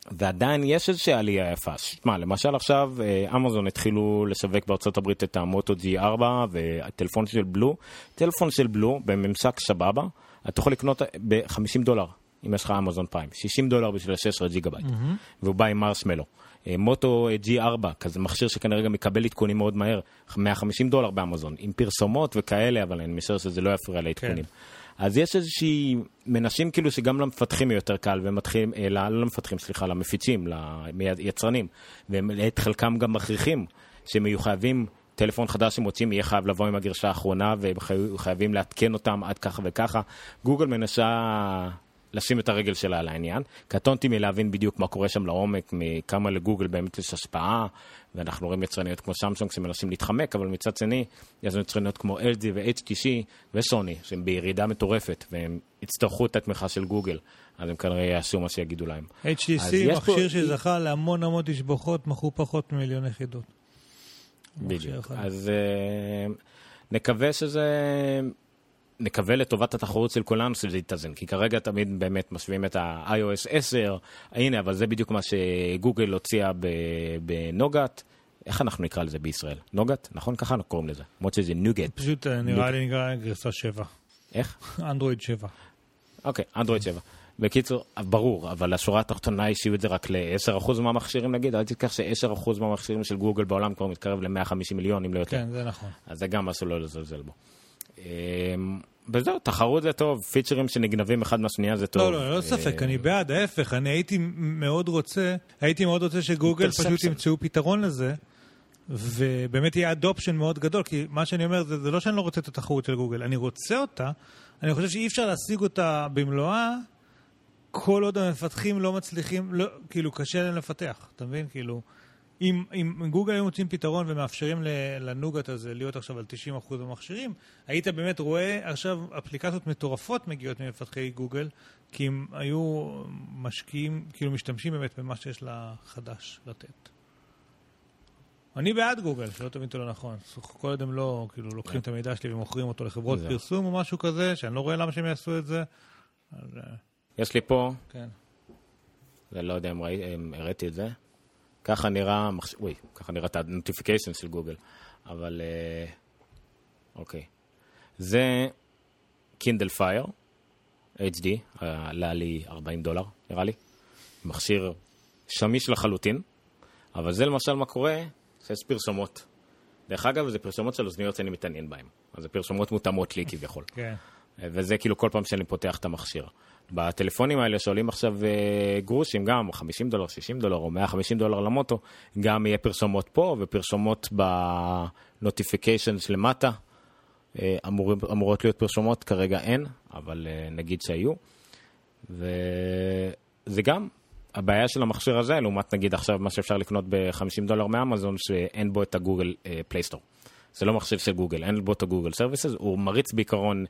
אה, ועדיין יש איזושהי עלייה יפה. שמע, למשל עכשיו אה, אמזון התחילו לשווק בארצות הברית את המוטו G4 והטלפון של בלו. טלפון של בלו בממש סבבה, אתה יכול לקנות ב-50 דולר, אם יש לך אמזון פריים. 60 דולר בשביל 16 ג'יגה בייט, mm-hmm. והוא בא עם מרשמלו. אה, מוטו G4, כזה מכשיר שכנראה גם מקבל עדכונים מאוד מהר, 150 דולר באמזון, עם פרסומות וכאלה, אבל אני משער שזה לא יפריע לעדכונים. כן. אז יש איזושהי, מנסים כאילו שגם למפתחים יותר קל, ומתחילים, אה, לא, למפתחים, סליחה, למפיצים, ליצרנים, ואת חלקם גם מכריחים, שהם יהיו חייבים, טלפון חדש שמוצאים יהיה חייב לבוא עם הגרשה האחרונה, והם חייבים לעדכן אותם עד ככה וככה. גוגל מנסה לשים את הרגל שלה על העניין. קטונתי מלהבין בדיוק מה קורה שם לעומק, מכמה לגוגל באמת יש השפעה, ואנחנו רואים יצרניות כמו סמסונג שמנסים להתחמק, אבל מצד שני, יש לנו יצרניות כמו LG ו-HTC וסוני, שהם בירידה מטורפת, והם יצטרכו את התמיכה של גוגל, אז הם כנראה יעשו מה שיגידו להם. HTC, מכשיר פה... שזכה להמון המון תשבוכות, מכרו פחות ממיליון יחידות. בדיוק. אז uh, נקווה שזה... נקווה לטובת התחרות של כולנו שזה יתאזן, כי כרגע תמיד באמת משווים את ה-iOS 10, הנה, אבל זה בדיוק מה שגוגל הוציאה בנוגת. איך אנחנו נקרא לזה בישראל? נוגת? נכון? ככה אנחנו קוראים לזה. למרות שזה נוגט. פשוט אה, נראה לי נקרא גרסה 7. איך? אנדרואיד 7. אוקיי, אנדרואיד 7. בקיצור, ברור, אבל השורה התחתונה היא שיהיו את זה רק ל-10% מהמכשירים נגיד, אל תשכח ש-10% מהמכשירים של גוגל בעולם כבר מתקרב ל-150 מיליון, אם לא יותר. כן, זה נכון. אז זה גם משהו לא לזלזל בו. אמ, וזהו, תחרות זה טוב, פיצ'רים שנגנבים אחד מהשנייה זה טוב. לא, לא, לא ספק, אני בעד, ההפך, אני הייתי מאוד רוצה, הייתי מאוד רוצה שגוגל פשוט ימצאו פתרון לזה, ובאמת יהיה אדופשן מאוד גדול, כי מה שאני אומר, זה, זה לא שאני לא רוצה את התחרות של גוגל, אני רוצה אותה, אני חושב שאי אפשר להשיג אותה במלואה, כל עוד המפתחים לא מצליחים, לא, כאילו, קשה להם לפתח, אתה מבין? כאילו... אם, אם גוגל היו מוצאים פתרון ומאפשרים לנוגת הזה להיות עכשיו על 90% במכשירים, היית באמת רואה עכשיו אפליקציות מטורפות מגיעות ממפתחי גוגל, כי הם היו משקיעים, כאילו משתמשים באמת במה שיש לה חדש לתת. אני בעד גוגל, שלא תבין אותו לא נכון. כל עוד הם לא, כאילו, לוקחים את המידע שלי ומוכרים אותו לחברות פרסום או משהו כזה, שאני לא רואה למה שהם יעשו את זה. אה, יש לי פה, כן. ולא יודע אם הראיתי את זה. ככה נראה, מחש... אוי, ככה נראית ה notification של גוגל, אבל אה, אוקיי. זה קינדל פייר, HD, עלה לי 40 דולר, נראה לי. מכשיר שמיש לחלוטין, אבל זה למשל מה קורה, שיש פרסומות. דרך אגב, זה פרסומות של אוזניות שאני מתעניין בהן. אז זה פרסומות מותאמות לי כביכול. כן. וזה כאילו כל פעם שאני פותח את המכשיר. בטלפונים האלה שעולים עכשיו uh, גרושים, גם 50 דולר, 60 דולר או 150 דולר למוטו, גם יהיה פרסומות פה ופרסומות בנוטיפיקיישנס למטה. Uh, אמור, אמורות להיות פרסומות, כרגע אין, אבל uh, נגיד שהיו. וזה גם הבעיה של המכשיר הזה, לעומת נגיד עכשיו מה שאפשר לקנות ב-50 דולר מאמזון, שאין בו את הגוגל Play Store. זה לא מחשב של גוגל, אין בו את הגוגל services, הוא מריץ בעיקרון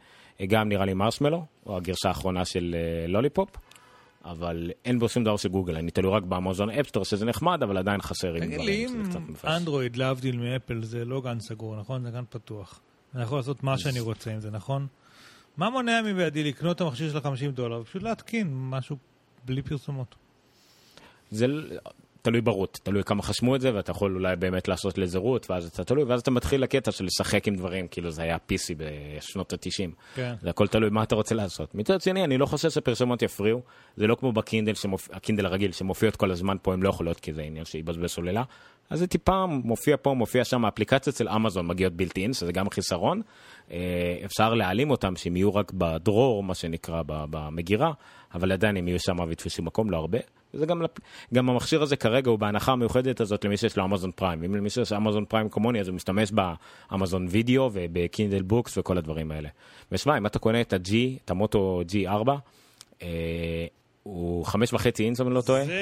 גם נראה לי מרשמלו, או הגרסה האחרונה של לוליפופ, אה, אבל אין בו שום דבר של גוגל, אני תלוי רק באמזון Appstore שזה נחמד, אבל עדיין חסרים דברים. תגיד לי, אם אנדרואיד, להבדיל מאפל, זה לא גן סגור, נכון? זה גן פתוח. אני יכול לעשות מה שאני רוצה עם זה, נכון? מה מונע מבעדי לקנות את המכשיר של ה-50 דולר? פשוט להתקין משהו בלי פרסומות. זה, תלוי ב root, תלוי כמה חסמו את זה, ואתה יכול אולי באמת לעשות לזה root, ואז אתה תלוי, ואז אתה מתחיל לקטע של לשחק עם דברים, כאילו זה היה PC בשנות ה-90. כן. זה הכל תלוי מה אתה רוצה לעשות. מצד שני, אני לא חושב שפרסומות יפריעו, זה לא כמו בקינדל, שמופ... הקינדל הרגיל, שמופיעות כל הזמן פה, הן לא יכולות, כי זה עניין שיבזבז סוללה. אז זה טיפה מופיע פה, מופיע שם, האפליקציות של אמזון מגיעות built in, שזה גם חיסרון. אה, אפשר להעלים אותם, שהם יהיו רק ב drawer, מה שנקרא, במגירה, אבל עדיין הם יהיו שם ויתפסו מקום, לא הרבה. זה גם, לפ- גם המכשיר הזה כרגע הוא בהנחה המיוחדת הזאת למי שיש לו אמזון פריים. אם למי שיש אמזון פריים כמוני, אז הוא משתמש באמזון וידאו ובקינדל Books וכל הדברים האלה. ושמע, אם אתה קונה את ה-G, את המוטו G4, אה, הוא חמש וחצי אינץ', אם אני לא טועה. זה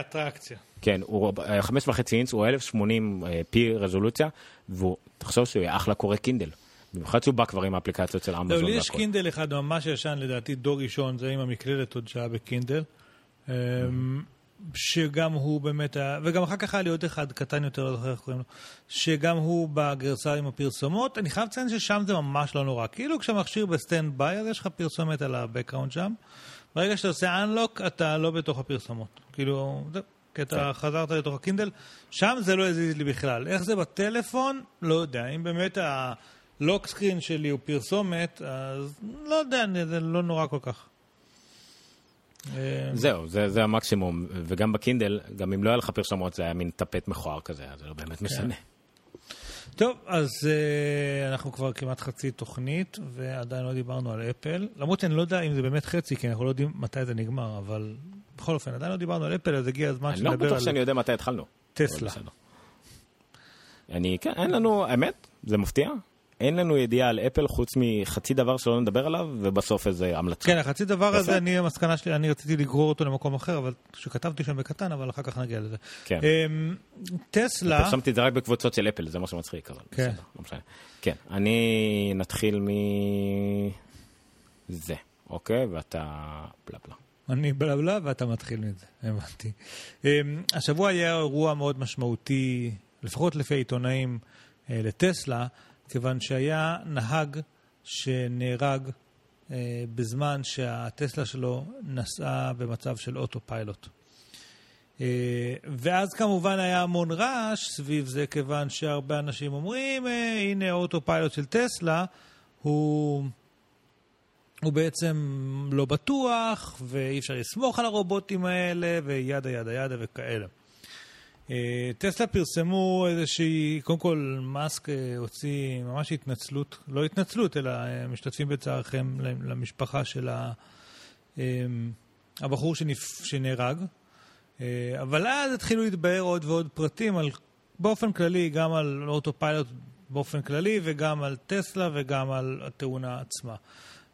אטרקציה. כן, הוא אה, חמש וחצי אינץ', הוא 1080 אה, P רזולוציה, והוא, תחשוב שהוא יהיה אחלה קורא קינדל. במיוחד שהוא בא כבר עם האפליקציות של לא, אמזון לי יש. קינדל אחד ממש ישן, לדעתי דור ראשון, זה עם המקלדת עוד שהיה בקינדל. אמ, שגם הוא באמת היה, וגם אחר כך היה לי עוד אחד קטן יותר, לא זוכר איך קוראים לו, שגם הוא בגרסה עם הפרסומות. אני חייב לציין ששם זה ממש לא נורא. כאילו כשהמכשיר ב standby, אז יש לך פרסומת על ה Background שם. ברגע שאתה עושה Unlock, אתה לא בתוך הפרסומות. כאילו, זהו, כי אתה חזרת לתוך הקינדל. שם זה לא הזיז לי בכלל. איך זה בטלפון? לא יודע. אם באמת ה lock screen שלי הוא פרסומת, אז לא יודע, זה לא נורא כל כך. אה, זהו, זה, זה המקסימום, וגם בקינדל, גם אם לא היה לך פרסומות, זה היה מין טפט מכוער כזה, אז זה לא באמת משנה. טוב, אז uh, אנחנו כבר כמעט חצי תוכנית, ועדיין לא דיברנו על אפל. למרות שאני לא יודע אם זה באמת חצי, כי אנחנו לא יודעים מתי זה נגמר, אבל בכל אופן, עדיין לא דיברנו על אפל, אז הגיע הזמן אני לא שנדבר בטוח על שאני יודע מתי התחלנו. טסלה. אני, כן, אין לנו, האמת, זה מפתיע, אין לנו ידיעה על אפל חוץ מחצי דבר שלא נדבר עליו, ובסוף איזה המלצה. כן, החצי דבר. הזה, אני, המסקנה שלי, אני רציתי לגרור אותו למקום אחר, אבל שכתבתי שם בקטן, אבל אחר כך נגיע לזה. כן. אמ, טסלה, פרסמתי את זה רק בקבוצות של אפל, זה מה שמצחיק, אבל כן. בסדר, לא משנה. כן, אני נתחיל מ... זה, אוקיי? ואתה בלה בלה. אני בלה בלה ואתה מתחיל מזה, הבנתי. אמ, השבוע היה אירוע מאוד משמעותי, לפחות לפי העיתונאים, אה, לטסלה, כיוון שהיה נהג שנהרג אה, בזמן שהטסלה שלו נסעה במצב של אוטו פיילוט. אה, ואז כמובן היה המון רעש סביב זה, כיוון שהרבה אנשים אומרים, אה, הנה אוטו פיילוט של טסלה, הוא... הוא בעצם לא בטוח, ואי אפשר לסמוך על הרובוטים האלה, וידה ידה ידה וכאלה. אה, טסלה פרסמו איזושהי, קודם כל מאסק אה, הוציא ממש התנצלות, לא התנצלות, אלא אה, משתתפים בצערכם למשפחה של הבחור שנפ... שנהרג. אבל אז התחילו להתבהר עוד ועוד פרטים על, באופן כללי, גם על אוטו פיילוט באופן כללי, וגם על טסלה וגם על התאונה עצמה.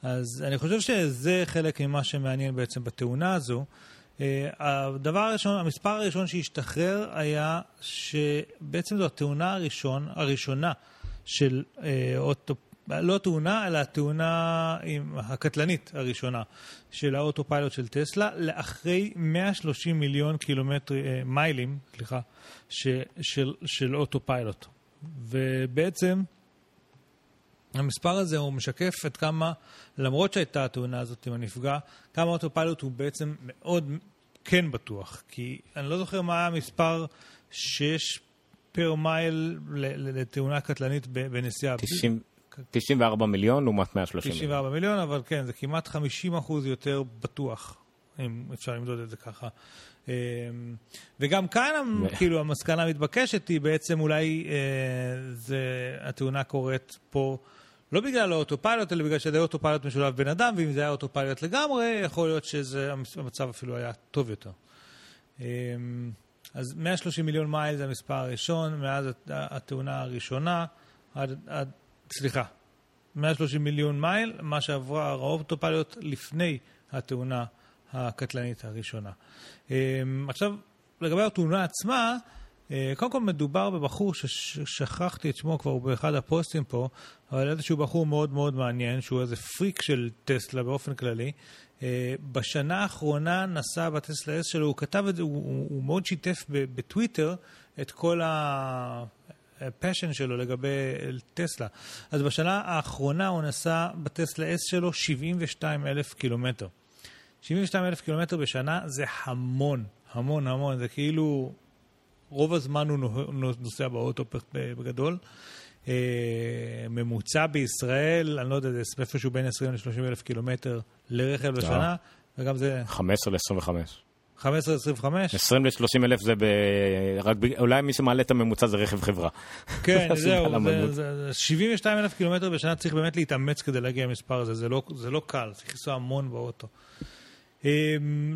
אז אני חושב שזה חלק ממה שמעניין בעצם בתאונה הזו. אה, הדבר הראשון, המספר הראשון שהשתחרר היה שבעצם זו התאונה הראשון, הראשונה של אה, אוטו, לא תאונה, אלא התאונה עם, הקטלנית הראשונה של ה Autopilot של טסלה, לאחרי 130 מיליון קילומטר, אה, מיילים, סליחה, של, של autopilot. ובעצם המספר הזה הוא משקף את כמה, למרות שהייתה התאונה הזאת עם הנפגע, כמה autopilot הוא בעצם מאוד כן בטוח. כי אני לא זוכר מה היה המספר שיש per mile לתאונה קטלנית בנסיעה. 90 94 מיליון לעומת 130 מיליון. 94 מיליון, אבל כן, זה כמעט 50 אחוז יותר בטוח, אם אפשר למדוד את זה ככה. אמ, וגם כאן, כאילו, המסקנה המתבקשת היא בעצם אולי אה, זה, התאונה קורית פה לא בגלל האוטופיילוט, אלא בגלל שזה אוטופיילוט משולב בן אדם, ואם זה היה אוטופיילוט לגמרי, יכול להיות שהמצב אפילו היה טוב יותר. אמ, אז 130 מיליון מייל זה המספר הראשון, מאז הת- התאונה הראשונה, עד, עד, סליחה, 130 מיליון מייל, מה שעברה האוטופיילוט לפני התאונה הקטלנית הראשונה. אמ, עכשיו, לגבי התאונה עצמה, קודם כל מדובר בבחור ששכחתי את שמו כבר באחד הפוסטים פה, אבל איזשהו בחור מאוד מאוד מעניין, שהוא איזה פריק של טסלה באופן כללי. אה, בשנה האחרונה נסע בטסלה S שלו, הוא כתב את זה, הוא, הוא, מאוד שיתף בטוויטר את כל. הפשן שלו לגבי טסלה. אז בשנה האחרונה הוא נסע בטסלה S שלו 72 אלף קילומטר. 72 אלף קילומטר בשנה זה המון, המון המון, זה כאילו רוב הזמן הוא נו- נוסע באוטו בגדול. אה, ממוצע בישראל, אני לא יודע, זה איפשהו בין 20 ל-30 אלף קילומטר לרכב בשנה, וגם זה 15 ל-25. 15-25. 20 ל-30 אלף זה ב... רק ב... אולי מי שמעלה את הממוצע זה רכב חברה. כן, זהו, זה- זה 72 אלף קילומטר בשנה צריך באמת להתאמץ כדי להגיע למספר הזה, זה לא- זה לא קל, צריך לנסוע המון באוטו.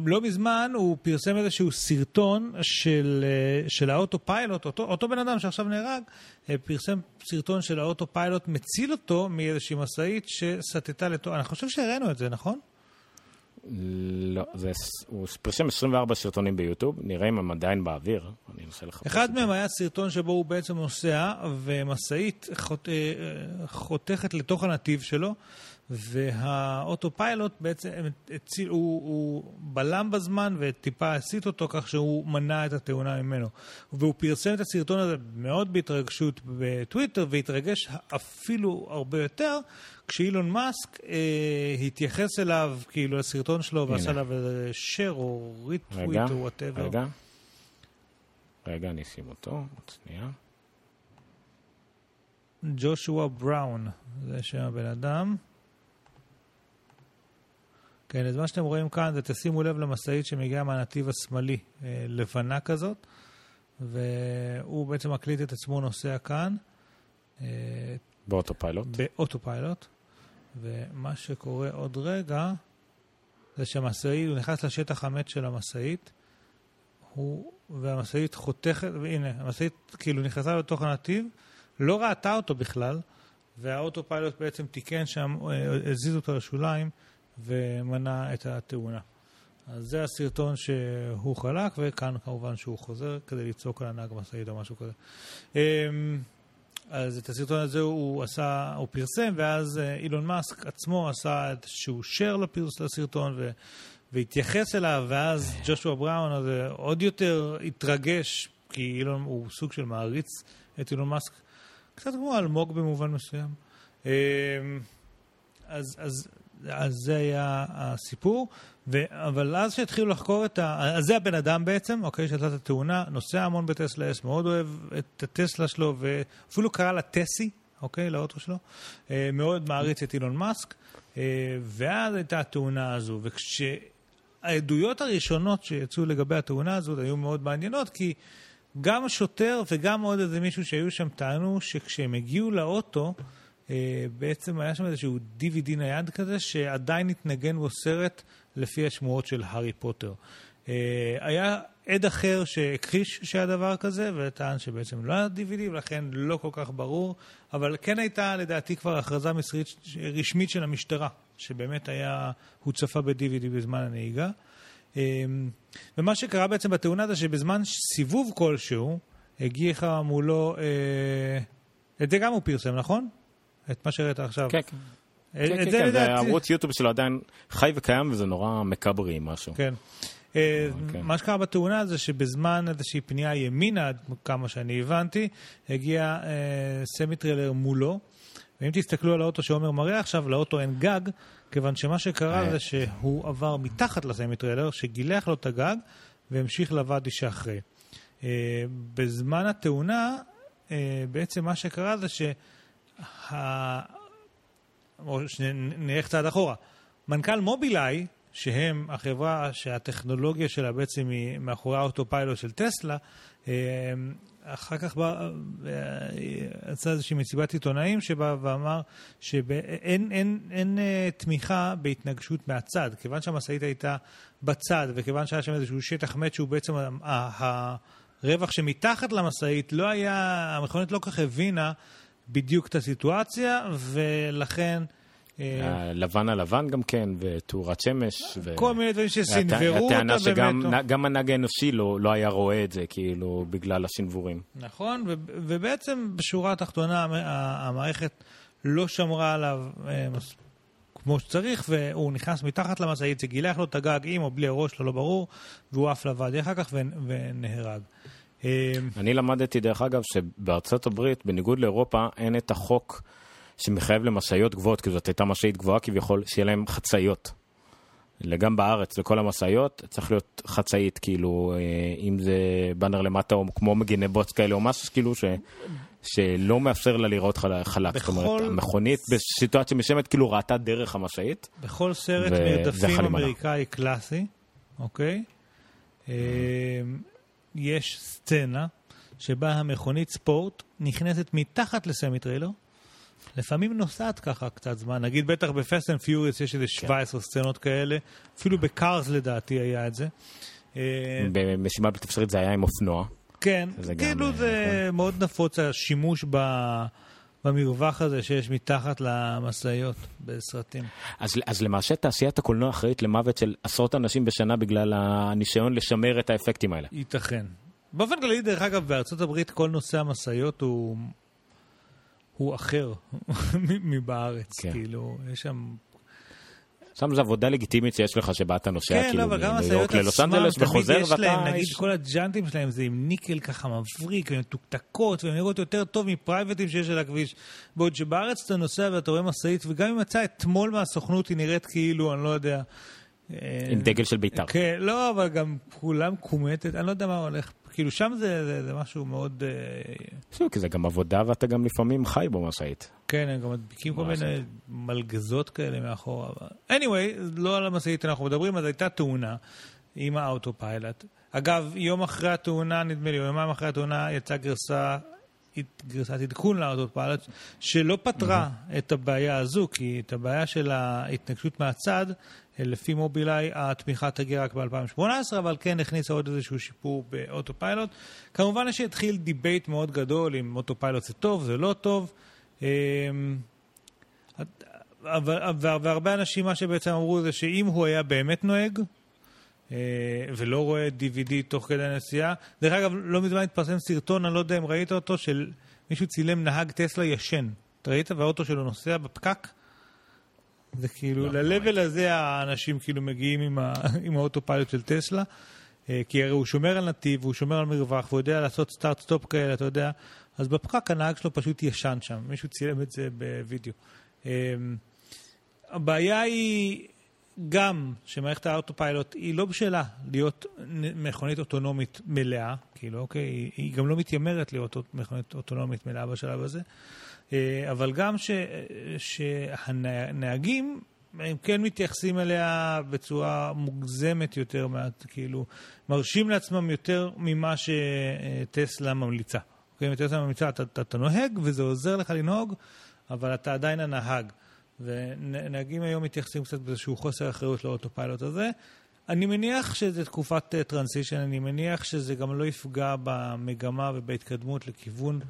לא מזמן הוא פרסם איזשהו סרטון של, אה, של האוטו פיילוט, אותו, אותו בן אדם שעכשיו נהרג, אה, פרסם סרטון של האוטו פיילוט, מציל אותו מאיזושהי משאית שסטתה לתו... אני חושב שהראינו את זה, נכון? לא, זה, הוא פרסם 24 סרטונים ביוטיוב, נראה אם הם עדיין באוויר, אני אנסה לחפש אחד מהם היה סרטון שבו הוא בעצם נוסע, ומשאית חות, אה, חותכת לתוך הנתיב שלו, והאוטו פיילוט בעצם הציל, הוא, הוא בלם בזמן וטיפה הסיט אותו כך שהוא מנע את התאונה ממנו. והוא פרסם את הסרטון הזה מאוד בהתרגשות בטוויטר, והתרגש אפילו הרבה יותר כשאילון מאסק אה, התייחס אליו, כאילו, לסרטון שלו, ועשה עליו share או ריטוויט או whatever. רגע, רגע, אני אשים אותו, עוד שנייה. ג'ושוע בראון, זה שם הבן אדם. כן, אז מה שאתם רואים כאן זה תשימו לב למשאית שמגיעה מהנתיב השמאלי, אה, לבנה כזאת, והוא בעצם מקליט את עצמו נוסע כאן. אה, באוטופיילוט. באוטופיילוט. ומה שקורה עוד רגע, זה שהמשאית, הוא נכנס לשטח המת של המשאית, הוא, והמשאית חותכת, והנה, המשאית כאילו נכנסה לתוך הנתיב, לא ראתה אותו בכלל, והאוטופיילוט בעצם תיקן שם, אה, הזיז אותו לשוליים, ומנע את התאונה. אז זה הסרטון שהוא חלק, וכאן כמובן שהוא חוזר כדי לצעוק על הנהג משאית או משהו כזה. אמ, אז את הסרטון הזה הוא עשה, הוא פרסם, ואז אה, אילון מאסק עצמו עשה איזשהו share לפרס, לסרטון, ו, והתייחס אליו, ואז ג'ושוע בראון הזה עוד יותר התרגש, כי אילון הוא סוג של מעריץ את אילון מאסק, קצת כמו אלמוג במובן מסוים. אמ, אז, אז אז זה היה הסיפור. ו... אבל אז שהתחילו לחקור את ה... אז זה הבן אדם בעצם, אוקיי, שעשה את התאונה, נוסע המון בטסלה אס, מאוד אוהב את הטסלה שלו, ואפילו קרא לה טסי, אוקיי, לאוטו שלו. אה, מאוד מעריץ את אילון מאסק. אה, ואז הייתה התאונה הזו, וכשהעדויות הראשונות שיצאו לגבי התאונה הזו היו מאוד מעניינות, כי גם השוטר וגם עוד איזה מישהו שהיו שם טענו שכשהם הגיעו לאוטו, בעצם היה שם איזשהו DVD נייד כזה, שעדיין התנגן בו סרט לפי השמועות של הארי פוטר. אה, היה עד אחר שהכחיש שהיה דבר כזה, וטען שבעצם לא היה DVD, ולכן לא כל כך ברור, אבל כן הייתה לדעתי כבר הכרזה מסרית רשמית של המשטרה, שבאמת היה, הוא צפה ב-DVD בזמן הנהיגה. אה, ומה שקרה בעצם בתאונה זה שבזמן סיבוב כלשהו, הגיע מולו, את זה גם הוא פרסם, נכון? את מה שהראית עכשיו. כן, כן. כן, כן, כן, וערוץ יוטיוב שלו עדיין חי וקיים וזה נורא מקברי משהו. כן. אה, אוקיי. מה שקרה בתאונה זה שבזמן איזושהי פנייה ימינה, עד כמה שאני הבנתי, הגיע אה, semi-trailer מולו. ואם תסתכלו על האוטו שעומר מראה עכשיו, לאוטו אין גג, כיוון שמה שקרה אה. זה שהוא עבר מתחת ל semi-trailer, שגילח לו את הגג, והמשיך לוואדי שאחרי. בזמן התאונה, בעצם מה שקרה זה ש... או נלך צעד אחורה. מנכ"ל מובילאיי, שהם החברה שהטכנולוגיה שלה בעצם היא מאחורי האוטופיילוט של טסלה, אחר כך בא, אה, עשה איזושהי מסיבת עיתונאים שבא ואמר שאין אין, אין, אה, תמיכה בהתנגשות מהצד. כיוון שהמשאית הייתה בצד, וכיוון שהיה שם איזשהו שטח מת שהוא בעצם הרווח שמתחת למשאית, לא היה, המכונית לא כל כך הבינה בדיוק את הסיטואציה, ולכן... אה, לבן על לבן גם כן, ותאורת שמש. כל מיני דברים שסנוורו אותה הטענה שגם הנהג האנושי לא, לא היה רואה את זה, כאילו, בגלל השנבורים. נכון, ובעצם בשורה התחתונה המערכת לא שמרה עליו אה, כמו שצריך, והוא נכנס מתחת למשאית, זה גילח לו את הגג עם או בלי הראש שלו, לא ברור, והוא עף לוואדי אחר כך ונהרג. אמ, אני למדתי, דרך אגב, שבארצות הברית, בניגוד לאירופה, אין את החוק שמחייב למשאיות גבוהות, כי זאת הייתה משאית גבוהה כביכול, שיהיה להם חצאיות. גם בארץ, לכל המשאיות, צריך להיות חצאית, כאילו, אה, אם זה באנר למטה, או כמו מגיני בוץ כאלה, או משהו כאילו ש... שלא מאפשר לה לראות חלק. בכל... זאת אומרת, המכונית בסיטואציה מסוימת כאילו ראתה דרך המשאית. בכל סרט ו... מרדפים אמריקאי קלאסי, אוקיי? Mm-hmm. יש סצנה שבה המכונית ספורט נכנסת מתחת ל semi-trailer, לפעמים נוסעת ככה קצת זמן. נגיד, בטח בפסט אנד פיוריס יש איזה 17 סצנות כאלה. אפילו בקארס לדעתי היה את זה. אה, במשימה בלתי אפשרית זה היה עם אופנוע. כן, כאילו אה, זה מאוד נפוץ השימוש ב... במרווח הזה שיש מתחת למשאיות בסרטים. אז, אז למעשה תעשיית הקולנוע אחראית למוות של עשרות אנשים בשנה בגלל הניסיון לשמר את האפקטים האלה. ייתכן. באופן כללי, דרך אגב, בארצות הברית כל נושא המשאיות הוא, הוא אחר מבארץ. כן. כאילו, יש שם... שם זו עבודה לגיטימית שיש לך שבה אתה נוסע כן, כאילו לא, מניו המשאיות יורק ללוס אנג'לס תמיד וחוזר ואתה... להם, נגיד כל הג'אנטים שלהם זה עם ניקל ככה מבריק, והן מתוקתקות, והן נראות יותר טוב מפרייבטים שיש על הכביש. בעוד שבארץ אתה נוסע ואתה רואה משאית, וגם אם יצא אתמול מהסוכנות, היא נראית כאילו, אני לא יודע... אה, עם דגל של בית"ר. כן, לא, אבל גם כולם קומטת, אני לא יודע מה הולך. כאילו, שם זה, זה, זה משהו מאוד... אה, בסדר, כי זה גם עבודה ואתה גם לפעמים חי במשאית. כן, הם גם מדביקים כל מיני מלגזות כאלה מאחורה. anyway, לא על המשאית אנחנו מדברים, אז הייתה תאונה עם האוטופיילוט. אגב, יום אחרי התאונה, נדמה לי, או יומיים אחרי התאונה, יצאה גרסה, גרסת עדכון לאוטופיילוט, שלא פתרה את הבעיה הזו, כי את הבעיה של ההתנגשות מהצד, לפי מובילאיי, התמיכה תגיע רק ב-2018, אבל כן הכניסה עוד איזשהו שיפור באוטופיילוט. כמובן שהתחיל debate מאוד גדול אם אוטופיילוט זה טוב, זה לא טוב. אמ, והרבה אנשים, מה שבעצם אמרו זה שאם הוא היה באמת נוהג, ולא רואה DVD תוך כדי הנסיעה, דרך אגב, לא מזמן התפרסם סרטון, אני לא יודע אם ראית אותו, של מישהו צילם נהג טסלה ישן. אתה ראית? והאוטו שלו נוסע בפקק? זה כאילו, ל-level הזה האנשים כאילו מגיעים עם, ה- עם האוטופיילוט של טסלה, אה, כי הרי הוא שומר על נתיב, הוא שומר על מרווח, והוא יודע לעשות start-stop כאלה, אתה יודע, אז בפקק הנהג שלו פשוט ישן שם, מישהו צילם את זה בווידאו. אה, הבעיה היא גם שמערכת האוטופיילוט היא לא בשלה להיות מכונית אוטונומית מלאה, כאילו, אוקיי, היא, גם לא מתיימרת להיות מכונית אוטונומית מלאה בשלב הזה, אה, אבל גם ש, שהנהגים, הם כן מתייחסים אליה בצורה מוגזמת יותר, מעט, כאילו, מרשים לעצמם יותר ממה שטסלה ממליצה. אוקיי, טסלה ממליצה, אתה, אתה, אתה נוהג וזה עוזר לך לנהוג, אבל אתה עדיין הנהג. ונהגים היום מתייחסים קצת באיזשהו חוסר אחריות לאוטופיילוט הזה. אני מניח שזה תקופת טרנסישן, אני מניח שזה גם לא יפגע במגמה ובהתקדמות לכיוון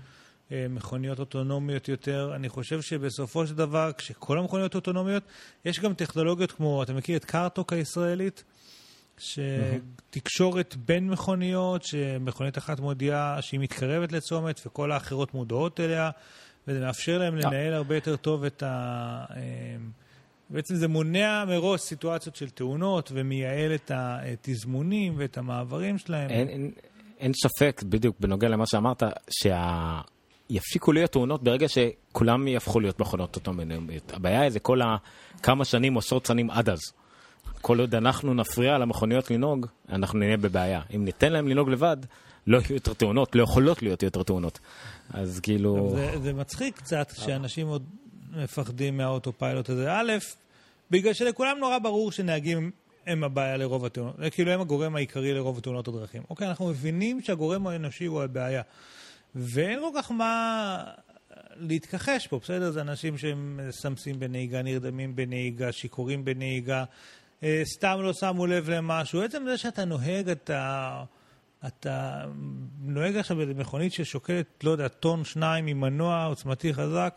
אה, מכוניות אוטונומיות יותר. אני חושב שבסופו של דבר, כשכל המכוניות אוטונומיות, יש גם טכנולוגיות כמו, אתה מכיר את קארטוק הישראלית? שתקשורת בין מכוניות, שמכונית אחת מודיעה שהיא מתקרבת לצומת וכל האחרות מודעות אליה, וזה מאפשר להם לנהל הרבה יותר טוב את ה... אה, בעצם זה מונע מראש סיטואציות של תאונות ומייעל את התזמונים ואת המעברים שלהם. אין, אין, אין ספק, בדיוק בנוגע למה שאמרת, שיפסיקו להיות תאונות ברגע שכולם יהפכו להיות מכונות אוטומטיות. הבעיה היא זה כל הכמה שנים, עשרות שנים עד אז. כל עוד אנחנו נפריע למכוניות לנהוג, אנחנו נהיה בבעיה. אם ניתן להם לנהוג לבד, לא יהיו יותר תאונות, לא יכולות להיות יותר תאונות. אז כאילו... זה, זה מצחיק קצת שאנשים עוד מפחדים מהאוטופיילוט הזה. א', בגלל שלכולם נורא ברור שנהגים הם הבעיה לרוב התאונות, כאילו הם הגורם העיקרי לרוב תאונות הדרכים. אוקיי, אנחנו מבינים שהגורם האנושי הוא הבעיה. ואין כל כך מה להתכחש פה, בסדר? זה אנשים שהם סמסים בנהיגה, נרדמים בנהיגה, שיכורים בנהיגה, אה, סתם לא שמו לב למשהו. עצם זה שאתה נוהג, אתה... אתה נוהג עכשיו במכונית ששוקלת, לא יודע, טון שניים עם מנוע עוצמתי חזק,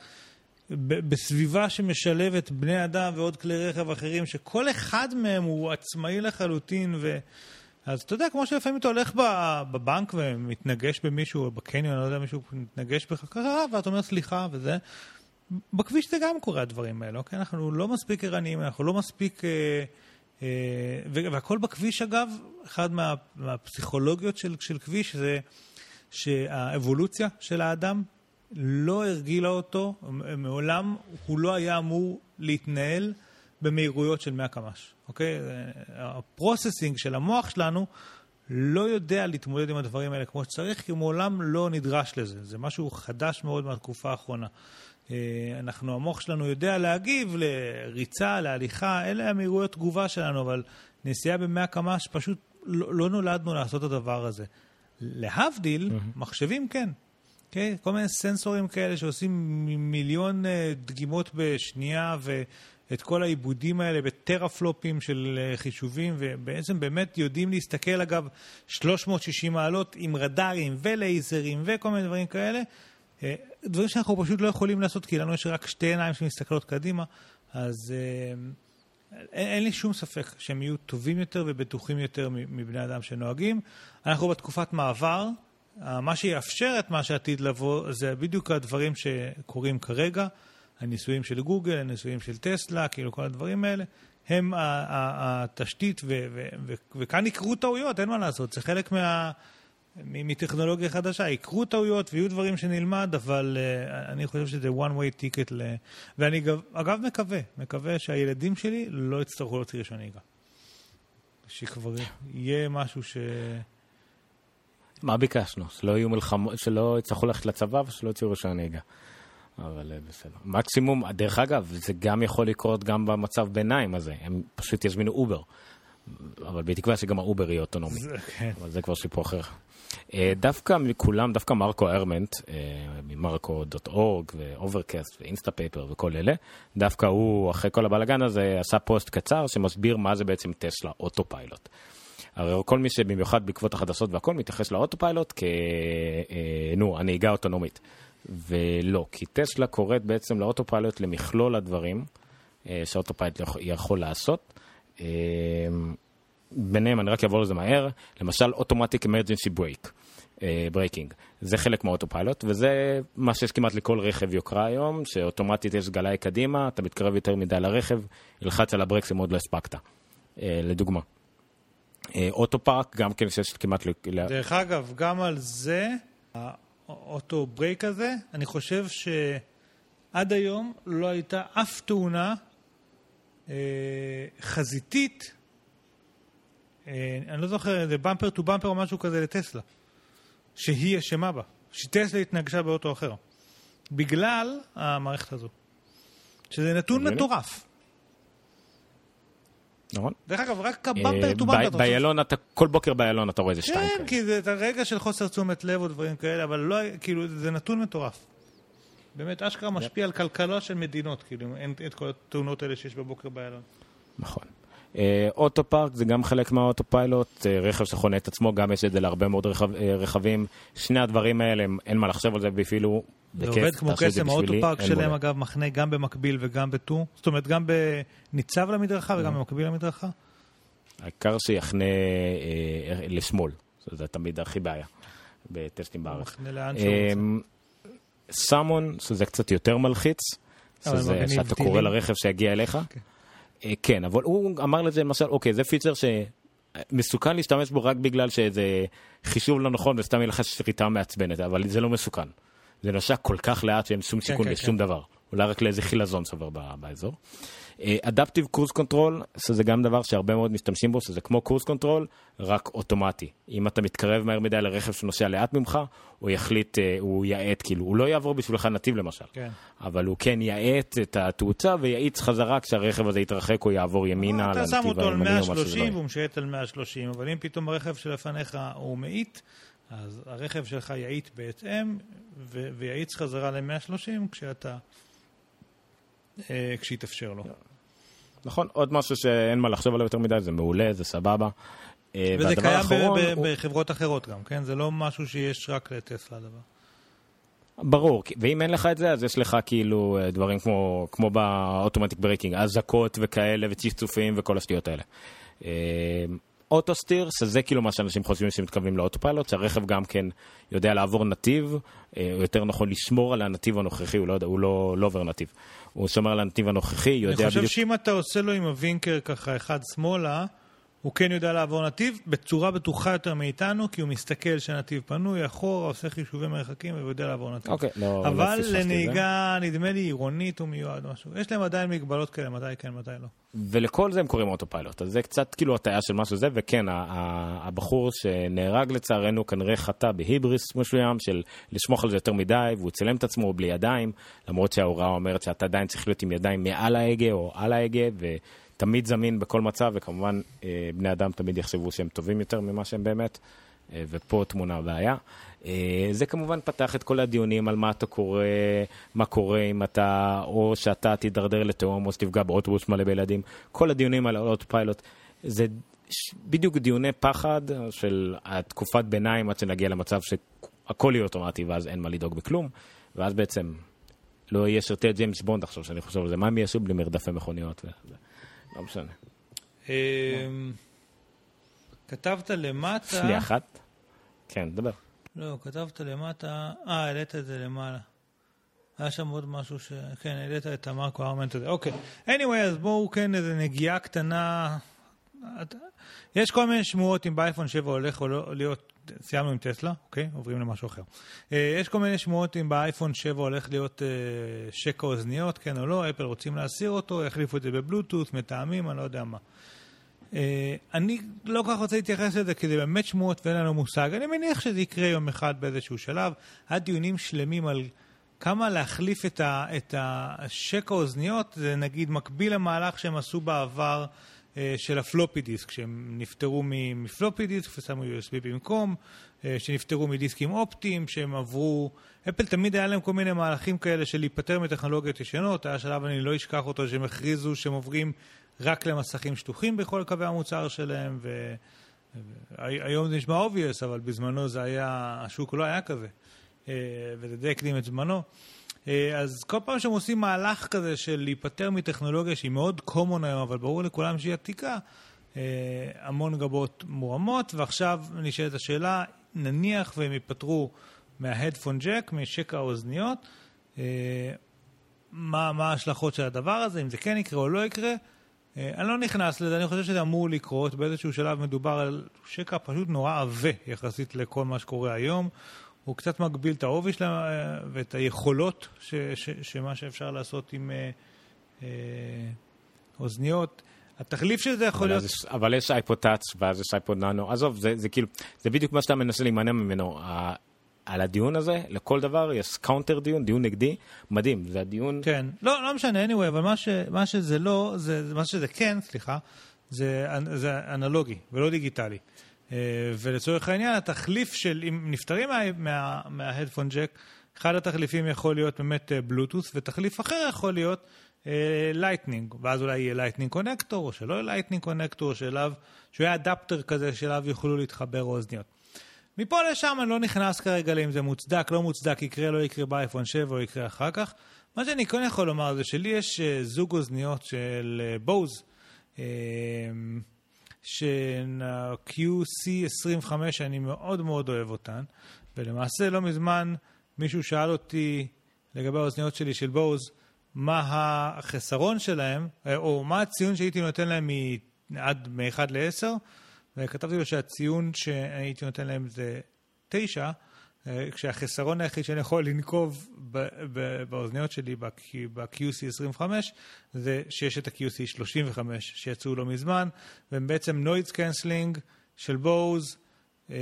בסביבה שמשלבת בני אדם ועוד כלי רכב אחרים, שכל אחד מהם הוא עצמאי לחלוטין, ו... אז אתה יודע, כמו שלפעמים אתה הולך בבנק ומתנגש במישהו, או בקניון, אני לא יודע, מישהו מתנגש בך ככה, ואתה אומר סליחה וזה. בכביש זה גם קורה הדברים האלה, אוקיי? אנחנו לא מספיק ערניים, אנחנו לא מספיק... אה, אה, והכל בכביש, אגב, אחד מה, מהפסיכולוגיות של, של כביש זה שהאבולוציה של האדם לא הרגילה אותו, מעולם הוא לא היה אמור להתנהל במהירויות של 100 קמ"ש, אוקיי? הפרוססינג של המוח שלנו לא יודע להתמודד עם הדברים האלה כמו שצריך, כי הוא מעולם לא נדרש לזה. זה משהו חדש מאוד מהתקופה האחרונה. אה, אנחנו, המוח שלנו יודע להגיב לריצה, להליכה, אלה המהירויות תגובה שלנו, אבל נסיעה ב-100 קמ"ש, פשוט לא, לא נולדנו לעשות את הדבר הזה. להבדיל, mm-hmm. מחשבים כן. כן, כל מיני סנסורים כאלה שעושים מיליון אה, דגימות בשנייה ואת כל העיבודים האלה בטראפלופים של אה, חישובים, ובעצם באמת יודעים להסתכל, אגב, 360 מעלות עם רדארים ולייזרים וכל מיני דברים כאלה. אה, דברים שאנחנו פשוט לא יכולים לעשות, כי לנו יש רק שתי עיניים שמסתכלות קדימה, אז אין, אין לי שום ספק שהם יהיו טובים יותר ובטוחים יותר מבני אדם שנוהגים. אנחנו בתקופת מעבר, מה שיאפשר את מה שעתיד לבוא זה בדיוק הדברים שקורים כרגע, הניסויים של גוגל, הניסויים של טסלה, כאילו כל הדברים האלה, הם התשתית, וכאן יקרו טעויות, אין מה לעשות, זה חלק מה... מטכנולוגיה חדשה, יקרו טעויות ויהיו דברים שנלמד, אבל uh, אני חושב שזה one way ticket ל... ואני אגב מקווה, מקווה שהילדים שלי לא יצטרכו להוציא רישיון נהיגה. שכבר יהיה משהו ש... מה ביקשנו? שלא יהיו מלחמות, שלא יצטרכו ללכת לצבא ושלא יוציאו רישיון נהיגה. אבל אה, בסדר. מקסימום, דרך אגב, זה גם יכול לקרות גם במצב ביניים הזה, הם פשוט יזמינו אובר. אבל בתקווה שגם האובר יהיה אוטונומי. זה, כן. אבל זה כבר סיפור אחר. אה, דווקא מכולם, דווקא מרקו ארמנט, אה, מ Marco.org ו Overcast ו Instapaper וכל אלה, דווקא הוא, אחרי כל הבלאגן הזה, עשה פוסט קצר שמסביר מה זה בעצם טסלה אוטו פיילוט. הרי כל מי שבמיוחד בעקבות החדשות והכל מתייחס לאוטו פיילוט כ... אה, נו, הנהיגה האוטונומית. ולא, כי טסלה קוראת בעצם לאוטו פיילוט למכלול הדברים שאוטו פיילוט יכול לעשות. ביניהם, אני רק אעבור לזה מהר, למשל automatic emergency brake. Braking. זה חלק מהאוטו פיילוט, וזה מה שיש כמעט לכל רכב יוקרה היום, שאוטומטית יש גלאי קדימה, אתה מתקרב יותר מדי לרכב, ילחץ על הברקס אם עוד לא הספקת, אה, לדוגמה. אה, auto park, גם כן שיש כמעט... דרך אגב, גם על זה, ה auto brake הזה, אני חושב שעד היום לא הייתה אף תאונה אה, חזיתית אה, אני לא זוכר, זה במפר טו במפר או משהו כזה לטסלה, שהיא אשמה בה, שטסלה התנגשה באוטו אחר, בגלל המערכת הזו. שזה נתון מטורף. נכון. דרך אגב, רק הבמפר טו במפר. באיילון, אתה, כל בוקר באיילון אתה רואה איזה שתיים כאלה. כן, כי זה רגע של חוסר תשומת לב או דברים כאלה, אבל לא, כאילו, זה נתון מטורף. באמת, אשכרה משפיע על כלכלה של מדינות, כאילו, אין את כל התאונות האלה שיש בבוקר באיילון. נכון. אה, אוטו פארק זה גם חלק מהאוטו פיילוט, אה, רכב שחונה את עצמו, גם יש את זה להרבה מאוד רכב, אה, רכבים. שני הדברים האלה, אין מה לחשוב על זה, ואפילו בכיף, זה עובד כמו קסם, האוטו פארק שלהם אגב מחנה גם במקביל וגם בטור, זאת אומרת גם בניצב למדרכה וגם במקביל למדרכה. העיקר שיחנה אה, לשמאל, זה תמיד הכי בעיה בטסטים בארץ. מחנה לאן שהוא רוצה. סמון, שזה קצת יותר מלחיץ, שזה שאתה קורא לרכב שיגיע אליך. Okay. כן. אה, כן, אבל הוא אמר לזה למשל, אוקיי, זה פיצ'ר שמסוכן להשתמש בו רק בגלל שזה חישוב לא נכון וסתם יהיה לך שריטה מעצבנת, אבל זה לא מסוכן. זה נושא כל כך לאט שאין שום כן, סיכון כן, לשום כן. דבר. אולי רק לאיזה חילזון שעובר באזור. adaptive cruise control, שזה גם דבר שהרבה מאוד משתמשים בו, שזה כמו cruise control, רק אוטומטי. אם אתה מתקרב מהר מדי לרכב שנוסע לאט ממך, הוא יחליט, אה, הוא יאט, כאילו, הוא לא יעבור בשבילך נתיב למשל, כן. אבל הוא כן יאט את התאוצה ויאיץ חזרה כשהרכב הזה יתרחק או יעבור ימינה לנתיב הימני או משהו אתה שם אותו על 130 והוא משייט על 130, אבל אם פתאום הרכב שלפניך הוא מאיט, אז הרכב שלך יאיט בהתאם ויאיץ חזרה ל-130 כשאתה... אה, כשיתאפשר לו. נכון, עוד משהו שאין מה לחשוב עליו יותר מדי, זה מעולה, זה סבבה. אה, וזה קיים האחרון, ב- ב- בחברות אחרות גם, כן? זה לא משהו שיש רק לטסלה דבר. ברור, ואם אין לך את זה, אז יש לך כאילו אה, דברים כמו, כמו ב automatic braking, אזעקות וכאלה, וצפצופים וכל השטויות האלה. Autosteer, שזה כאילו מה שאנשים חושבים שהם מתכוונים ל autopilot, שהרכב גם כן יודע לעבור נתיב, או יותר נכון לשמור על הנתיב הנוכחי, הוא לא, יודע, הוא לא, לא עובר נתיב. הוא שומר על הנתיב הנוכחי, יודע בדיוק... אני חושב שאם אתה עושה לו עם הווינקר ככה אחד שמאלה, הוא כן יודע לעבור נתיב בצורה בטוחה יותר מאיתנו, כי הוא מסתכל שהנתיב פנוי, אחורה, עושה חישובי מרחקים ויודע לעבור נתיב. אוקיי, לא, לא אבל לא לנהיגה, נדמה לי, עירונית הוא מיועד משהו. יש להם עדיין מגבלות כאלה, מתי כן, מתי לא. ולכל זה הם קוראים אוטו פיילוט, אז זה קצת כאילו הטעיה של משהו זה, וכן, הבחור שנהרג לצערנו כנראה חטא בהיבריס מסוים, של לשמוך על זה יותר מדי, והוא צילם את עצמו בלי ידיים, למרות שההוראה אומרת שאתה עדיין צריך להיות עם ידיים מעל ההגה או על ההגה, תמיד זמין בכל מצב, וכמובן אה, בני אדם תמיד יחשבו שהם טובים יותר ממה שהם באמת, אה, ופה תמונה הבעיה. אה, זה כמובן פתח את כל הדיונים על מה אתה קורא, מה קורה אם אתה, או שאתה תידרדר לתהום, או שתפגע באוטובוס מלא בילדים. כל הדיונים על אוטו פיילוט, זה בדיוק דיוני פחד של התקופת ביניים עד שנגיע למצב שהכל יהיה אוטומטי ואז אין מה לדאוג בכלום, ואז בעצם לא יהיה שרתי ג'יימס בונד עכשיו שאני חושב על זה, מה הם יעשו בלי מרדפי מכוניות? לא משנה. אמ, כתבת למטה... לי אחת? כן, דבר. לא, כתבת למטה... אה, העלית את זה למעלה. היה שם עוד משהו ש... כן, העלית את המרקו ארמנט הזה. אוקיי. anyway, אז בואו כן איזה נגיעה קטנה. יש כל מיני שמועות אם באייפון 7 הולך או לא להיות, סיימנו עם טסלה, אוקיי? עוברים למשהו אחר. אה, יש כל מיני שמועות אם באייפון 7 הולך להיות אה, שקע אוזניות, כן או לא, אפל רוצים להסיר אותו, יחליפו את זה בבלוטות', מתאמים, אני לא יודע מה. אה, אני לא כל כך רוצה להתייחס לזה, כי זה באמת שמועות ואין לנו מושג. אני מניח שזה יקרה יום אחד באיזשהו שלב. היה דיונים שלמים על כמה להחליף את, השקע האוזניות, זה נגיד מקביל למהלך שהם עשו בעבר. אה, של הפלופי דיסק, שהם נפטרו מפלופי דיסק ושמו USB במקום, אה, שנפטרו מדיסקים אופטיים, שהם עברו... אפל תמיד היה להם כל מיני מהלכים כאלה של להיפטר מטכנולוגיות ישנות, היה שלב, אני לא אשכח אותו, שהם הכריזו שהם עוברים רק למסכים שטוחים בכל קווי המוצר שלהם, והיום זה נשמע obvious, אבל בזמנו זה היה, השוק לא היה כזה, אה, וזה די הקדים את זמנו. אה, אז כל פעם שהם עושים מהלך כזה של להיפטר מטכנולוגיה שהיא מאוד common היום, אבל ברור לכולם שהיא עתיקה, אה, המון גבות מורמות, ועכשיו נשאלת השאלה, נניח והם ייפטרו מההדפון ג'ק, משקע האוזניות, אה, מה ההשלכות של הדבר הזה, אם זה כן יקרה או לא יקרה. אני לא נכנס לזה, אני חושב שזה אמור לקרות. באיזשהו שלב מדובר על שקע פשוט נורא עבה יחסית לכל מה שקורה היום. הוא קצת מגביל את העובי שלהם אה, ואת היכולות, ש, ש, שמה שאפשר לעשות עם אה, אה, אוזניות. התחליף של זה יכול להיות... יש, אבל יש iPod Touch ואז יש iPod Nano, עזוב, זה, זה כאילו, זה בדיוק מה שאתה מנסה להימנע ממנו. על הדיון הזה, לכל דבר יש counter דיון, דיון נגדי, מדהים, זה הדיון... כן, לא, לא משנה, anyway, אבל מה, ש, מה שזה לא, זה, מה שזה כן, סליחה, זה, זה אנלוגי ולא דיגיטלי. אה, ולצורך העניין, התחליף של, אם נפטרים מה headphone jack, אחד התחליפים יכול להיות באמת בלוטוס, אה, ותחליף אחר יכול להיות Lightning, uh, ואז אולי יהיה Lightning connector, או שלא יהיה Lightning connector, שאליו, שהוא יהיה אדפטר כזה שאליו יוכלו להתחבר אוזניות. מפה לשם אני לא נכנס כרגע לאם זה מוצדק, לא מוצדק, יקרה, לא יקרה באייפון 7 או יקרה אחר כך. מה שאני כן יכול לומר זה שלי יש זוג אוזניות של Bose. Uh, שהן ה-QC25, שאני מאוד מאוד אוהב אותן, ולמעשה לא מזמן מישהו שאל אותי לגבי האוזניות שלי של בוז, מה החסרון שלהם, או מה הציון שהייתי נותן להם עד מ-1 ל-10, וכתבתי לו שהציון שהייתי נותן להם זה 9, אה, כשהחסרון היחיד שאני יכול לנקוב באוזניות שלי ב-QC 25 זה שיש את ה-QC 35 שיצאו לא מזמן, והם בעצם נוידס קנסלינג של Bose, אה,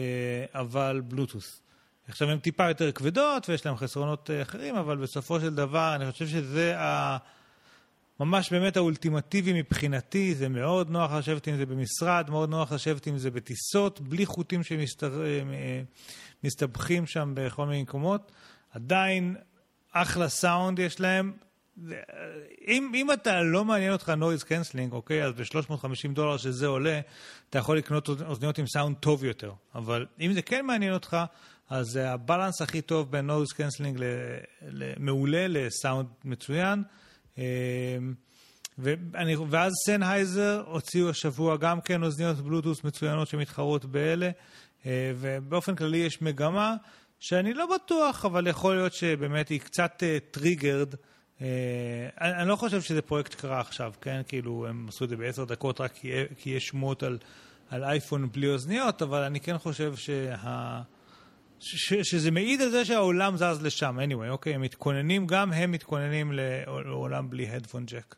אבל בלוטוס. עכשיו הן טיפה יותר כבדות ויש להן חסרונות אה, אחרים, אבל בסופו של דבר אני חושב שזה ה... ממש באמת האולטימטיבי מבחינתי, זה מאוד נוח לשבת עם זה במשרד, מאוד נוח לשבת עם זה בטיסות, בלי חוטים שמסתבכים שם בכל מיני מקומות. עדיין אחלה סאונד יש להם. אם, אם אתה לא מעניין אותך noise cancelling, אוקיי, אז ב-350 דולר שזה עולה, אתה יכול לקנות אוזניות עם סאונד טוב יותר. אבל אם זה כן מעניין אותך, אז ה balance הכי טוב בין noise cancelling מעולה לסאונד מצוין. אמ, ואני, ואז Sennheiser הוציאו השבוע גם כן אוזניות בלוטוס מצוינות שמתחרות באלה, אה, ובאופן כללי יש מגמה שאני לא בטוח, אבל יכול להיות שבאמת היא קצת triggered. Uh, uh, אני, אני לא חושב שזה פרויקט קרה עכשיו, כן? כאילו, הם עשו את זה בעשר דקות רק כי, כי יש שמות על, על אייפון בלי אוזניות, אבל אני כן חושב שה... ש, שזה מעיד על זה שהעולם זז לשם, anyway, אוקיי? הם מתכוננים, גם הם מתכוננים לעולם בלי הדפון ג'ק.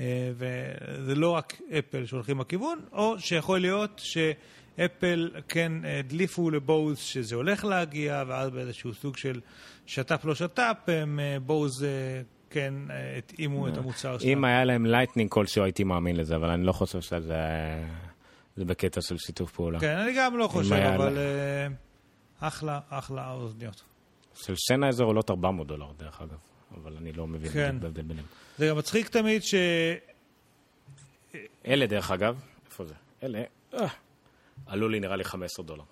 אה, וזה לא רק אפל שהולכים בכיוון, או שיכול להיות שאפל כן הדליפו לבוז שזה הולך להגיע, ואז באיזשהו סוג של שת"פ לא שת"פ, הם אה, בוז אה, כן התאימו את המוצר שלהם. אם היה להם leaking כלשהו הייתי מאמין לזה, אבל אני לא חושב שזה... זה בקטע של שיתוף פעולה. כן, אני גם לא חושב, אבל... אחלה, אחלה אוזניות. של סנאייזר עולות 400 דולר, דרך אגב, אבל אני לא מבין כן. את ההבדל ביניהם. זה גם מצחיק תמיד ש... אלה, דרך אגב, איפה זה? אלה, אה, עלו לי נראה לי 15 דולר.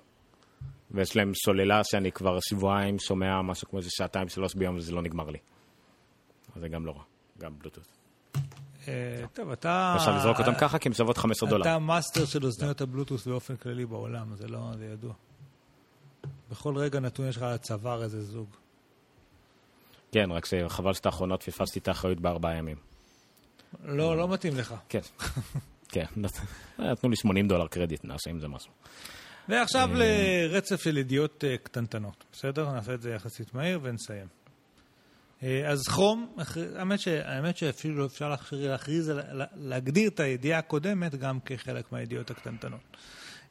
ויש להם סוללה שאני כבר שבועיים שומע משהו כמו איזה שעתיים, שלוש ביום, וזה לא נגמר לי. אז זה גם לא רע, גם בלוטות. אה, טוב, אתה... אפשר לזרוק אותם ככה, כי הם שוות 15 דולר. אתה master של אוזניות הבלוטוס באופן כללי בעולם, זה לא, זה ידוע. בכל רגע נתון יש לך על הצוואר איזה זוג. כן, רק שחבל שאת האחרונות פספסתי את האחריות בארבעה ימים. לא, לא מתאים לך. כן. כן, נת- נתנו לי 80 דולר קרדיט, נעשה עם זה משהו. ועכשיו לרצף של ידיעות אה, קטנטנות, בסדר? נעשה את זה יחסית מהיר ונסיים. אה, אז כרום, האמת, ש, האמת שאפילו לא אפשר להכריז, להגדיר את הידיעה הקודמת גם כחלק מהידיעות הקטנטנות.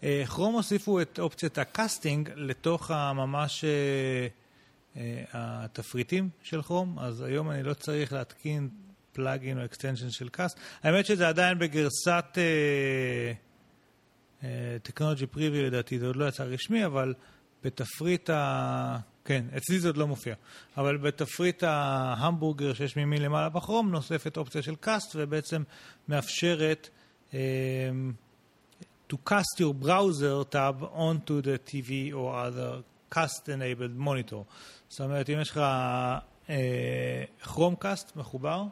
אה, Chrome הוסיפו את אופציית ה casting לתוך הממש אה, אה, התפריטים של Chrome, אז היום אני לא צריך להתקין plugin או extension של cast. האמת שזה עדיין בגרסת... technology preview לדעתי, זה עוד לא יצא רשמי, אבל בתפריט ה... כן, אצלי זה עוד לא מופיע. אבל בתפריט ההמבורגר שיש מימין למעלה ב Chrome, נוספת אופציה של cast, ובעצם מאפשרת um, to cast your browser tab onto the TV or other cast enabled monitor. זאת אומרת, אם יש לך Chromecast מחובר,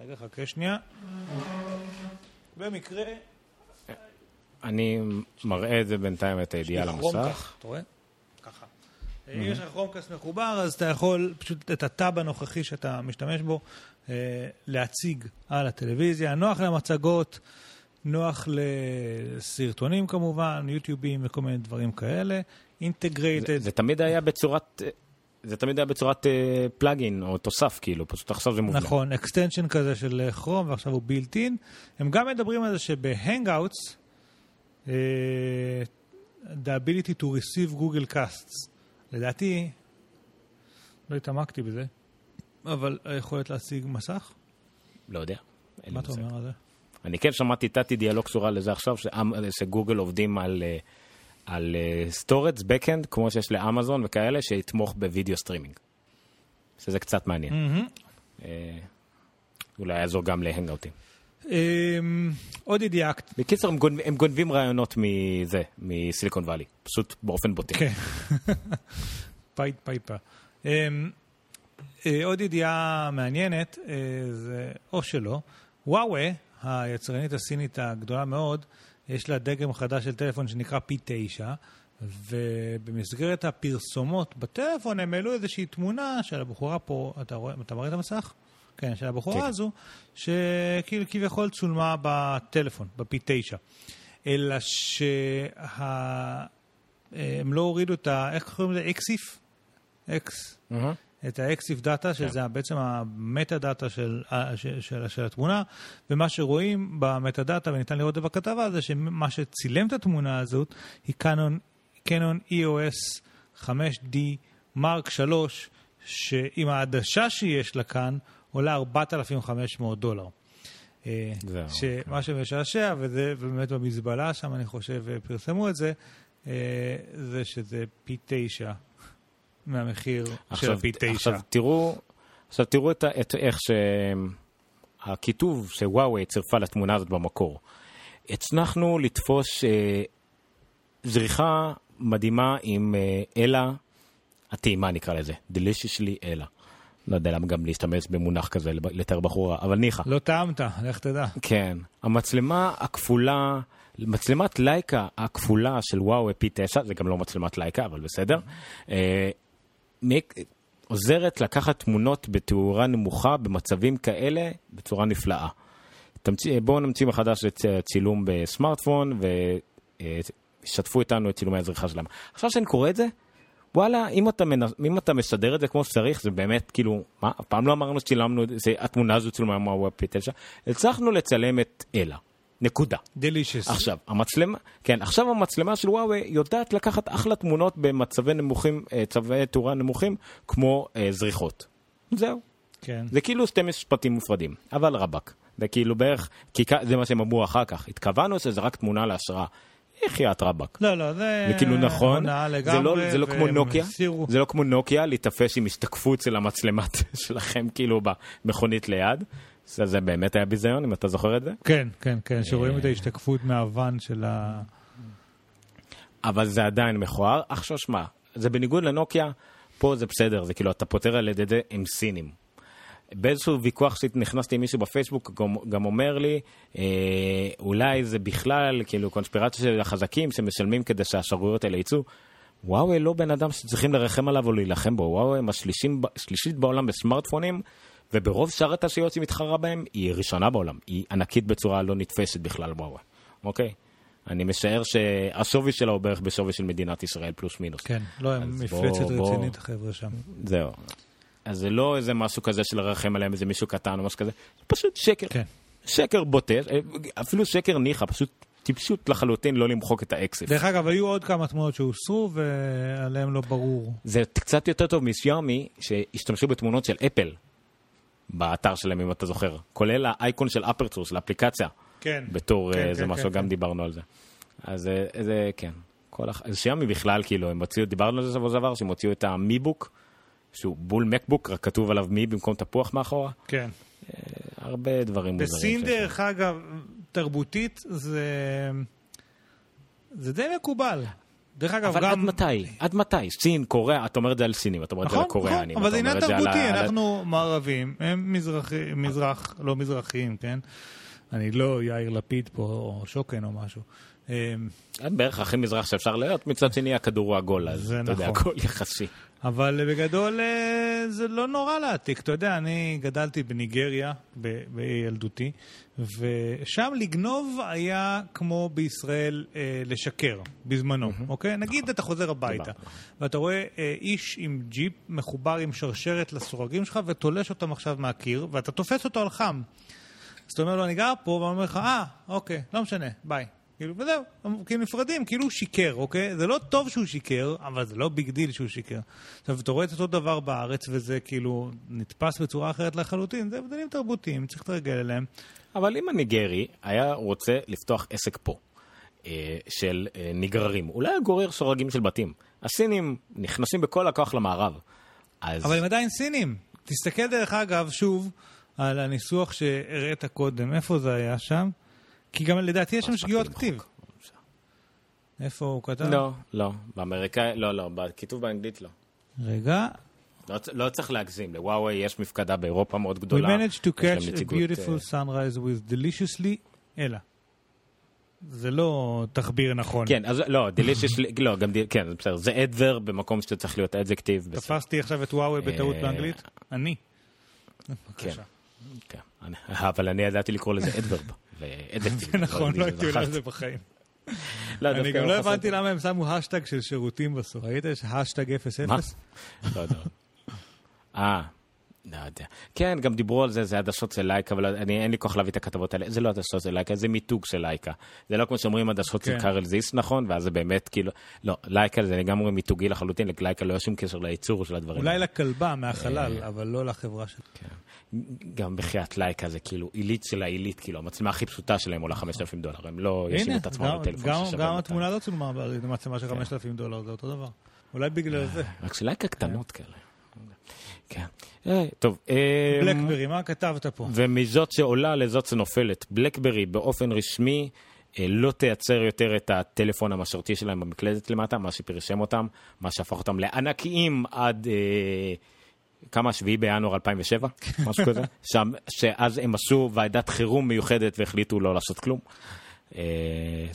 רגע, חכה שנייה. במקרה... אני מראה את זה בינתיים, את הידיעה. Chromecast, אתה רואה? ככה. אם יש לך Chromecast מחובר, אז אתה יכול פשוט את ה tab הנוכחי שאתה משתמש בו אה, להציג על הטלוויזיה. נוח למצגות, נוח לסרטונים כמובן, יוטיובים וכל מיני דברים כאלה. Integrated. זה תמיד היה בצורת... זה תמיד היה בצורת אה, plugin או תוסף, כאילו, פשוט עכשיו זה מובנה. נכון, extension כזה של Chrome, ועכשיו הוא built in. הם גם מדברים על זה שב Hangouts, uh, the ability to receive Google Casts. לדעתי, לא התעמקתי בזה, אבל היכולת להשיג מסך? לא יודע. מה אתה. אומר על זה? אני כן שמעתי תת-ידיעה לא קשורה לזה עכשיו, שגוגל עובדים על, אה, על storage backend, כמו שיש לאמזון וכאלה, שיתמוך ב video streaming. שזה קצת מעניין. אה, אולי יעזור גם ל Hangoutים. אמ, עוד ידיעה בקיצר, הם גונבים, הם גונבים רעיונות מזה, מ Silicon Valley, פשוט באופן בוטה. כן. Pied Piper. אמ, אה, עוד ידיעה מעניינת, אה, זה או שלא, וואווה, היצרנית הסינית הגדולה מאוד, יש לה דגם חדש של טלפון שנקרא P9, ובמסגרת הפרסומות בטלפון הם העלו איזושהי תמונה של הבחורה פה, אתה רואה, אתה מראה את המסך? כן, של הבחורה כן. הזו, שכאילו כביכול צולמה בטלפון, ב-P9. אלא שה... הם לא הורידו את ה... איך קוראים לזה? EXIF? EX. אהה. את data, שזה בעצם ה metadata של, של, של, של התמונה, ומה שרואים ב metadata, וניתן לראות את זה בכתבה, זה שמה שצילם את התמונה הזאת היא קאנון, קאנון EOS 5D מרק 3, שעם העדשה שיש לה כאן, עולה 4,500 דולר. אה, זהו, שמה שמשעשע, וזה באמת במזבלה, שם אני חושב אה, פרסמו את זה, אה, זה שזה פי תשע מהמחיר של עכשיו, הפי תשע. עכשיו תראו, עכשיו תראו את, את איך שהכיתוב שוואווי צירפה לתמונה הזאת במקור. הצלחנו לתפוס אה, זריחה מדהימה עם אה, אלה הטעימה נקרא לזה, deliciously אלה. לא יודע למה גם להשתמש במונח כזה לתאר בחורה, אבל ניחא. לא טעמת, לך תדע. כן, המצלמה הכפולה, מצלמת לייקה הכפולה של וואו פי 9, זה גם לא מצלמת לייקה, אבל בסדר, מק- עוזרת לקחת תמונות בתאורה נמוכה במצבים כאלה בצורה נפלאה. תמציא, בואו נמציא מחדש את אה, צילום בסמארטפון ושתפו איתנו את צילומי הזריחה שלהם. עכשיו שאני קורא את זה, וואלה, אם אתה, מנ... אם אתה מסדר את זה כמו שצריך, זה באמת כאילו, מה, אף פעם לא אמרנו שצילמנו, זה, התמונה הזו צולמה עם הוואב פי 9, הצלחנו לצלם את אלה, נקודה. דלישס. עכשיו, המצלמה, כן, עכשיו המצלמה של וואוי יודעת לקחת אחלה תמונות במצבי נמוכים, אה, צווי תאורה נמוכים, כמו אה, זריחות. זהו. כן. זה כאילו שתי משפטים מופרדים, אבל רבאק. זה כאילו בערך, כי זה מה שהם אמרו אחר כך. התכוונו שזה רק תמונה להשראה. יחיית רבאק. לא, לא, זה זה כאילו נכון, זה לגמרי. לא, זה לא כמו נוקיה, הסירו. זה לא כמו נוקיה להיתפס עם השתקפות של המצלמת שלכם כאילו במכונית ליד. זה, זה באמת היה ביזיון, אם אתה זוכר את זה. כן, כן, כן, שרואים אה. את ההשתקפות מהוון של ה... אבל זה עדיין מכוער. עכשיו שמע, זה בניגוד לנוקיה, פה זה בסדר, זה כאילו אתה פותר על ידי זה עם סינים. באיזשהו ויכוח שנכנסתי עם מישהו בפייסבוק, גם, גם אומר לי, אה, אולי זה בכלל כאילו קונספירציה של החזקים שמשלמים כדי שהשגרירויות האלה יצאו. וואו, לא בן אדם שצריכים לרחם עליו או להילחם בו. וואו, הם השלישית בעולם בסמארטפונים, וברוב שאר התעשיות שהיא מתחרה בהם, היא ראשונה בעולם. היא ענקית בצורה לא נתפסת בכלל, וואו. אוקיי? אני משער שהשווי שלה הוא בערך בשווי של מדינת ישראל, פלוס מינוס. כן, לא, הם מפלצת בוא- רצינית, החבר'ה שם. זהו. אז זה לא איזה משהו כזה של לרחם עליהם איזה מישהו קטן או משהו כזה, זה פשוט שקר. כן. שקר בוטה, אפילו שקר ניחא, פשוט טיפשות לחלוטין לא למחוק את האקסיף. דרך אגב, היו עוד כמה תמונות שהוסרו, ועליהם לא ברור. זה קצת יותר טוב משיאומי, שהשתמשו בתמונות של אפל באתר שלהם, אם אתה זוכר. כולל האייקון של אפרצור, של האפליקציה, כן. בתור כן, אה, זה כן, משהו, כן, גם כן. דיברנו על זה. אז אה, זה, כן. כל הח... אז שיאומי בכלל, כאילו, הם הוציאו, דיברנו על זה שבוע שעבר, שהם הוציאו את המיבוק, שהוא בול מקבוק, רק כתוב עליו מי במקום תפוח מאחורה. כן. הרבה דברים מוזרים. בסין, דרך אגב, תרבותית, זה... זה די מקובל. דרך אגב, אבל עד גם... מתי? עד מתי? סין, קוריאה, אתה אומר את זה על סינים, אתה אומר את זה נכון, על הקוריאנים. נכון, אבל זה עניין את תרבותי, אנחנו מערבים, הם מזרחי, מזרח, לא מזרחיים, כן? אני לא יאיר לפיד פה, או שוקן או משהו. אמ, הם בערך הכי מזרח שאפשר להיות, מצד שני הכדור הוא עגול, אז אתה יודע, נכון. הכל יחסי. אבל בגדול אה, זה לא נורא להעתיק. אתה יודע, אני גדלתי בניגריה ב- בילדותי, ושם לגנוב היה כמו בישראל אה, לשקר, בזמנו, אוקיי? נגיד אתה חוזר הביתה. ואתה רואה אה, איש עם ג'יפ מחובר עם שרשרת לסורגים שלך ותולש אותם עכשיו מהקיר, ואתה תופס אותו על חם. אז אתה אומר לו, אני גר פה, והוא אומר לך, אה, אוקיי, לא משנה, ביי. כאילו, וזהו, הם כאילו נפרדים, כאילו הוא שיקר, אוקיי? זה לא טוב שהוא שיקר, אבל זה לא big deal שהוא שיקר. עכשיו, אתה רואה את אותו דבר בארץ, וזה כאילו נתפס בצורה אחרת לחלוטין, זה הבדלים תרבותיים, צריך להתרגל אליהם. אבל אם הניגרי היה רוצה לפתוח עסק פה, אה, של אה, נגררים, אולי היה גורר סורגים של בתים. הסינים נכנסים בכל הכוח למערב. אז אבל הם עדיין סינים. תסתכל, דרך אגב, שוב, על הניסוח שהראית קודם, איפה זה היה שם? כי גם לדעתי יש שם שגיאות. כתיב. איפה הוא כתב? לא, לא, באמריקאי, לא, לא, בכיתוב באנגלית לא. רגע, לא, לא צריך להגזים, לוואווי יש מפקדה באירופה מאוד We גדולה. managed to catch a beautiful אה, sunrise with deliciously, אלא. זה לא תחביר נכון. כן, אז לא, דלישיוס, לא, גם, דיל- כן, בסדר, זה אדבר במקום שאתה צריך להיות אדזקטיב. תפסתי עכשיו את וואוי בטעות אה, באנגלית? אני. כן, בבקשה. כן. אבל אני ידעתי לקרוא לזה אדברב. ואדקטיב. זה נכון, לא הייתי עולה על. זה בחיים. לא, אני גם לא חסר- הבנתי למה הם שמו השטג של שירותים בסוף. ראית? יש השטג 00? מה? לא יודע. אה, לא יודע. כן, גם דיברו על זה, זה עדשות של לייקה, אבל אני, אין לי כוח להביא את הכתבות האלה. זה לא עדשות של לייקה, זה מיתוג של לייקה. זה לא כמו שאומרים עדשות של כן. קארל זיס, נכון? ואז זה באמת כאילו... לא, לייקה זה לגמרי מיתוגי לחלוטין, לייקה לא היה שום קשר לייצור של הדברים. אולי. לכלבה מהחלל, אבל לא לחברה שלה. גם בחייאת לייקה זה כאילו עילית של העילית, כאילו, המצלמה הכי פשוטה שלהם עולה 5,000 דולר, הם לא ישימו את עצמם בטלפון ששווה גם 200. התמונה לא צולמה במצלמה של 5,000 דולר, זה אותו דבר. אולי בגלל זה. רק שלייקה קטנות כאלה. כן. טוב. אה, בלקברי, מה כתבת פה? ומזאת שעולה לזאת שנופלת. בלקברי באופן רשמי אה, לא תייצר יותר את הטלפון המשרתי שלהם במקלדת למטה, מה שפרשם אותם, מה שהפך אותם לענקיים עד... אה, כמה? 7 בינואר 2007? משהו כזה? שם, שאז הם עשו ועדת חירום מיוחדת והחליטו לא לעשות כלום. אה,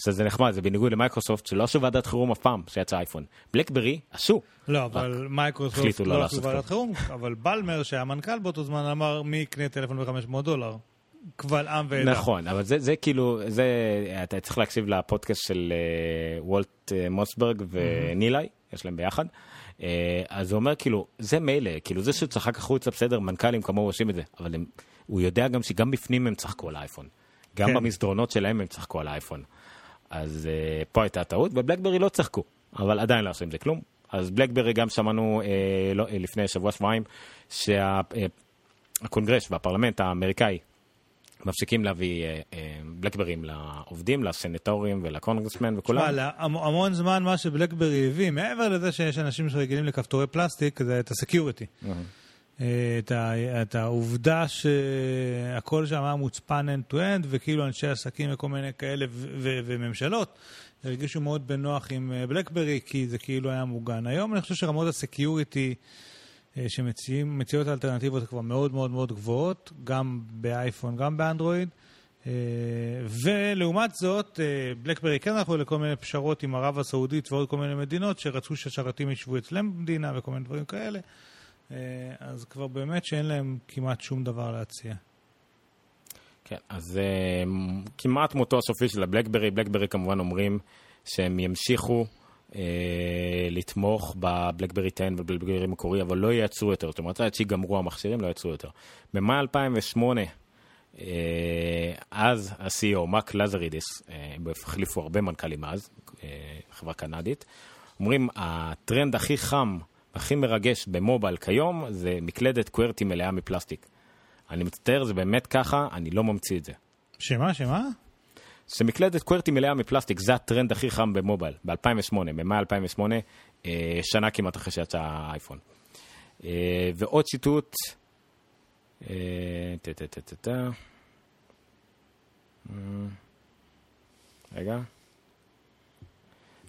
שזה נחמד, זה בניגוד למייקרוסופט שלא עשו ועדת חירום אף פעם שיצא אייפון. בלקברי עשו. לא, אבל מייקרוסופט לא לא עשו ועדת חירום, אבל בלמר, שהיה מנכ"ל באותו זמן, אמר מי יקנה טלפון ב-500 דולר. קבל עם ועדה. נכון, אבל זה, זה כאילו, זה, אתה צריך להקשיב לפודקאסט של אה, וולט אה, מוסברג ונילי, יש להם ביחד. אז הוא אומר כאילו, זה מילא, כאילו זה שהוא צחק החוצה, בסדר, מנכ"לים כמוהו עושים את זה, אבל הם, הוא יודע גם שגם בפנים הם צחקו על האייפון. גם כן. במסדרונות שלהם הם צחקו על האייפון. אז אה, פה הייתה טעות, ובלקברי לא צחקו, אבל עדיין לא עשו עם זה כלום. אז בלקברי גם שמענו אה, לא, אה, לפני שבוע-שבועיים שהקונגרס והפרלמנט האמריקאי מפסיקים להביא אה, אה, בלקברים לעובדים, לסנטורים ולקונגרסמן וכולם. תשמע, המון זמן מה שבלקברי הביא, מעבר לזה שיש אנשים שרגילים לכפתורי פלסטיק, זה את ה security. את, ה, את העובדה שהכל שם היה מוצפן end-to-end, וכאילו אנשי עסקים וכל מיני כאלה ו- ו- וממשלות הרגישו מאוד בנוח עם בלקברי, כי זה כאילו היה מוגן. היום אני חושב שרמות הסקיוריטי שמציעות האלטרנטיבות כבר מאוד מאוד מאוד גבוהות, גם באייפון, גם באנדרואיד. ולעומת זאת, בלקברי כן הלכו לכל מיני פשרות עם ערב הסעודית ועוד כל מיני מדינות שרצו שהשרתים ישבו אצלם במדינה וכל מיני דברים כאלה. אז כבר באמת שאין להם כמעט שום דבר להציע. כן, אז uh, כמעט מותו הסופי של הבלקברי. בלקברי כמובן אומרים שהם ימשיכו uh, לתמוך בבלקברי 10 ובלקברי מקורי, אבל לא ייצרו יותר. זאת אומרת, עד שיגמרו המכשירים לא ייצרו יותר. במאי 2008, uh, אז ה-CEO, מק לזרידיס, uh, החליפו הרבה מנכ"לים אז, uh, חברה קנדית, אומרים, הטרנד הכי חם הכי מרגש במובייל כיום זה מקלדת קוורטי מלאה מפלסטיק. אני מצטער, זה באמת ככה, אני לא ממציא את זה. שמה, שמה? זה מקלדת קוורטי מלאה מפלסטיק, זה הטרנד הכי חם במובייל, ב-2008, במאי 2008, אה, שנה כמעט אחרי שיצא האייפון. אה, ועוד ציטוט, אה, רגע.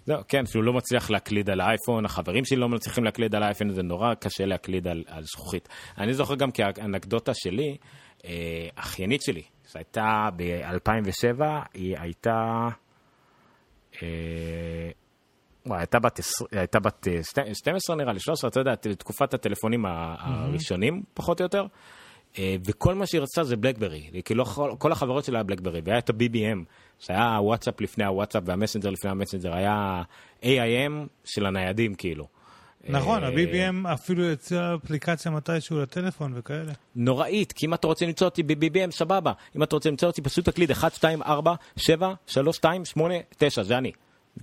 זהו, כן, שהוא לא מצליח להקליד על האייפון, החברים שלי לא מצליחים להקליד על האייפון, זה נורא קשה להקליד על, על זכוכית. אני זוכר גם כאנקדוטה שלי, אה, אחיינית שלי, שהייתה ב-2007, היא הייתה... אה, וואי, הייתה בת, הייתה בת 12 אה, נראה לי, 13, אתה יודע, תקופת הטלפונים הראשונים, פחות או יותר. אה, וכל מה שהיא רצתה זה בלקברי, כאילו כל החברות שלה בלקברי, והיה את ה-BBM, שהיה הוואטסאפ לפני הוואטסאפ והמסנג'ר לפני המסנג'ר, היה AIM של הניידים כאילו. נכון, אה, ה-BBM אפילו יצא אפליקציה מתישהו לטלפון וכאלה. נוראית, כי אם אתה רוצה למצוא אותי ב-BBM, סבבה. אם אתה רוצה למצוא אותי, פשוט תקליד 1, 2, 4, 7, 3, 2, 8, 9, זה אני.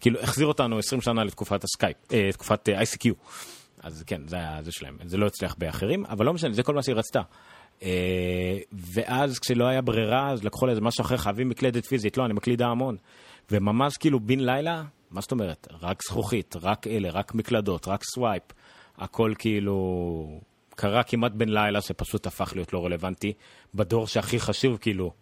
כאילו, החזיר אותנו 20 שנה לתקופת הסקייפ, אה, תקופת ICQ. אז כן, זה היה זה שלהם. זה לא הצליח באחרים, אבל לא משנה, זה כל מה שהיא רצתה. אה, ואז כשלא היה ברירה, אז לקחו לאיזה משהו אחר, חייבים מקלדת פיזית, לא, אני מקליד ההמון. וממש כאילו בן לילה, מה זאת אומרת? רק זכוכית, רק אלה, רק מקלדות, רק swipe. הכל כאילו קרה כמעט בן לילה שפשוט הפך להיות לא רלוונטי, בדור שהכי חשוב כאילו.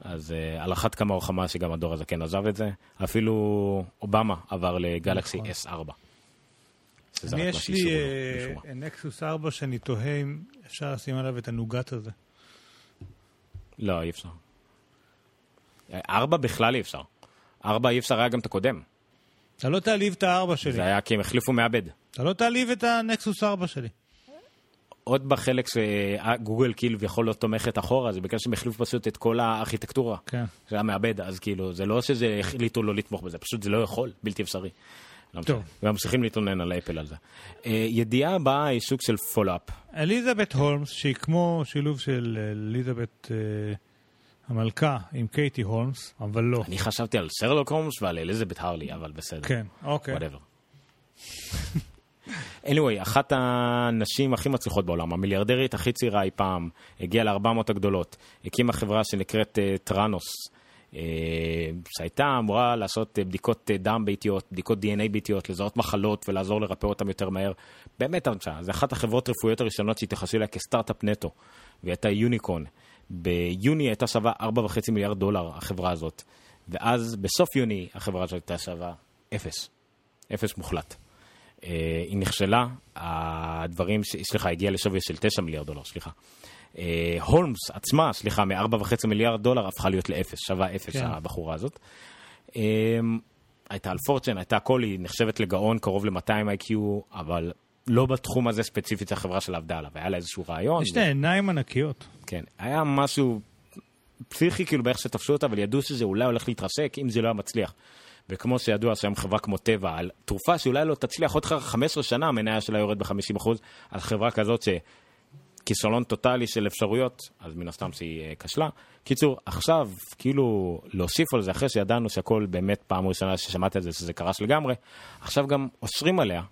אז אה, על אחת כמה וכמה שגם הדור הזה כן עזב את זה. אפילו אובמה עבר לגלקסי נכון. S4. אני יש לי נקסוס 4 אה, אה, שאני תוהה אם אפשר לשים עליו את ה Nougat הזה. לא, אי אפשר. אה, 4 בכלל אי אפשר. 4 אי אפשר היה גם את הקודם. אתה לא תעליב את הארבע שלי. זה היה כי הם החליפו מעבד. אתה לא תעליב את הנקסוס 4 שלי. עוד בחלק שגוגל כאילו יכול להיות תומכת אחורה, זה בגלל שהם החליפו פשוט את כל הארכיטקטורה. כן. זה היה מעבד, אז כאילו, זה לא שזה החליטו לא לתמוך בזה, פשוט זה לא יכול, בלתי אפשרי. לא טוב. וממשיכים להתלונן על אפל על זה. אה, ידיעה הבאה היא סוג של follow-up. אליזבת הולמס, שהיא כמו שילוב של אליזבת אה, המלכה עם קייטי הולמס, אבל לא. אני חשבתי על שרלוק הולמס ועל אליזבת הרלי, אבל בסדר. כן, אוקיי. whatever. anyway, אחת הנשים הכי מצליחות בעולם, המיליארדרית הכי צעירה אי פעם, הגיעה לארבע הגדולות, הקימה חברה שנקראת Theranos. אה, אה, שהייתה אמורה לעשות אה, בדיקות אה, דם ביתיות, בדיקות DNA ביתיות, לזהות מחלות ולעזור לרפא אותן יותר מהר. באמת הרצאה, זו אחת החברות הרפואיות הראשונות שהתייחסו אליה כסטארט-אפ נטו, והיא הייתה יוניקון. ביוני הייתה שווה 4.5 מיליארד דולר, החברה הזאת, ואז בסוף יוני החברה הזאת הייתה שווה אפס, אפס מוחלט. היא נכשלה, הדברים, סליחה, הגיעה לשווי של 9 מיליארד דולר, סליחה. אה, הולמס עצמה, סליחה, מ-4.5 מיליארד דולר הפכה להיות לאפס, שווה אפס כן. הבחורה הזאת. אה, הייתה על פורצ'ן, הייתה הכל, היא נחשבת לגאון קרוב ל-200 IQ, אבל לא בתחום הזה ספציפית החברה שלה עבדה עליו, היה לה איזשהו רעיון. יש לה ו... עיניים ענקיות. כן, היה משהו פסיכי כאילו באיך שתפשו אותה, אבל ידעו שזה אולי הולך להתרסק אם זה לא היה מצליח. וכמו שידוע שהיום חברה כמו טבע, על תרופה שאולי לא תצליח עוד 15 שנה, המניה שלה יורד ב-50%, על חברה כזאת ש... כישלון טוטאלי של אפשרויות, אז מן הסתם שהיא uh, כשלה. קיצור, עכשיו, כאילו, להוסיף על זה, אחרי שידענו שהכל באמת פעם ראשונה ששמעתי על זה, שזה קרס לגמרי, עכשיו גם אוסרים עליה,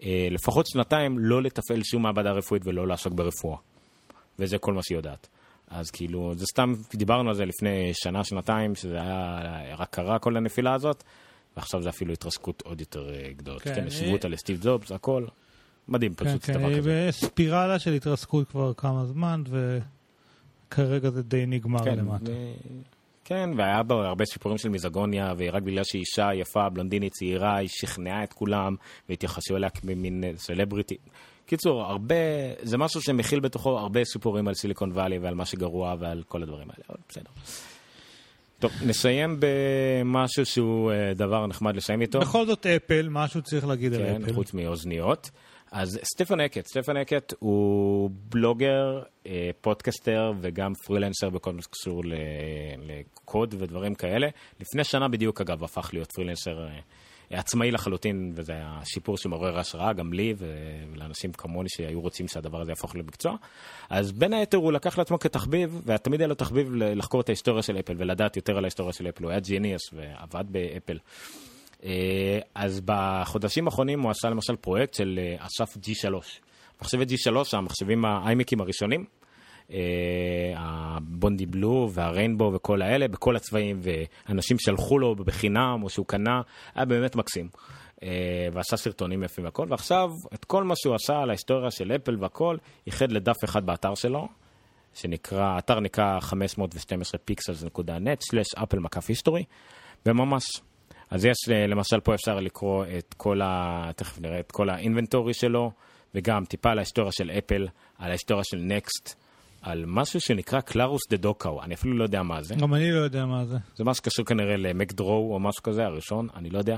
uh, לפחות שנתיים, לא לתפעל שום מעבדה רפואית ולא לעסוק ברפואה. וזה כל מה שהיא יודעת. אז כאילו, זה סתם, דיברנו על זה לפני שנה, שנתיים, שזה היה רק קרה כל הנפילה הזאת, ועכשיו זה אפילו התרסקות עוד יותר אה, גדולה. כן, כן, השוו אה, אותה לסטיב ג'ובס, הכל. מדהים, כן, פשוט כן, דבר היא כזה. בספירלה של התרסקות כבר כמה זמן, וכרגע זה די נגמר כן, למטה. ו... כן, והיה בה הרבה סיפורים של מיזגוניה, ורק בגלל שהיא אישה יפה, בלונדינית צעירה, היא שכנעה את כולם, והתייחסו אליה כמין סלבריטי. קיצור, הרבה, זה משהו שמכיל בתוכו הרבה סיפורים על סיליקון וואלי ועל מה שגרוע ועל כל הדברים האלה, אבל בסדר. טוב, נסיים במשהו שהוא אה, דבר נחמד לסיים איתו. בכל זאת אפל, משהו צריך להגיד על כן, אפל. חוץ מאוזניות. אז סטפן האקט, סטפן האקט הוא בלוגר, אה, פודקסטר וגם פרילנסר בכל מה שקשור לקוד ודברים כאלה. לפני שנה בדיוק, אגב, הפך להיות פרילנסר אה, עצמאי לחלוטין, וזה היה סיפור שמעורר השראה גם לי ולאנשים כמוני שהיו רוצים שהדבר הזה יהפוך למקצוע. אז בין היתר הוא לקח לעצמו כתחביב, ותמיד היה לו תחביב לחקור את ההיסטוריה של אפל ולדעת יותר על ההיסטוריה של אפל. הוא היה Genius ועבד באפל. אה, אז בחודשים האחרונים הוא עשה למשל פרויקט של אה, אסף G3. מחשבי G3, המחשבים האיימקים הראשונים, אה, הבונדי בלו והריינבו וכל האלה, בכל הצבעים, ואנשים שלחו לו בחינם או שהוא קנה, היה באמת מקסים. ועשה סרטונים יפים והכל, ועכשיו את כל מה שהוא עשה על ההיסטוריה של אפל והכל, ייחד לדף אחד באתר שלו, שנקרא, האתר נקרא 512pixels.net/אפל מקף היסטורי, וממש. אז יש, אה, למשל, פה אפשר לקרוא את כל ה... תכף נראה את כל האינבנטורי שלו, וגם טיפה על ההיסטוריה של אפל, על ההיסטוריה של נקסט, על משהו שנקרא קלרוס דה דוקאו, אני אפילו לא יודע מה זה. גם אני לא יודע מה זה. זה משהו שקשור כנראה למקדרו או משהו כזה, הראשון, אני לא יודע.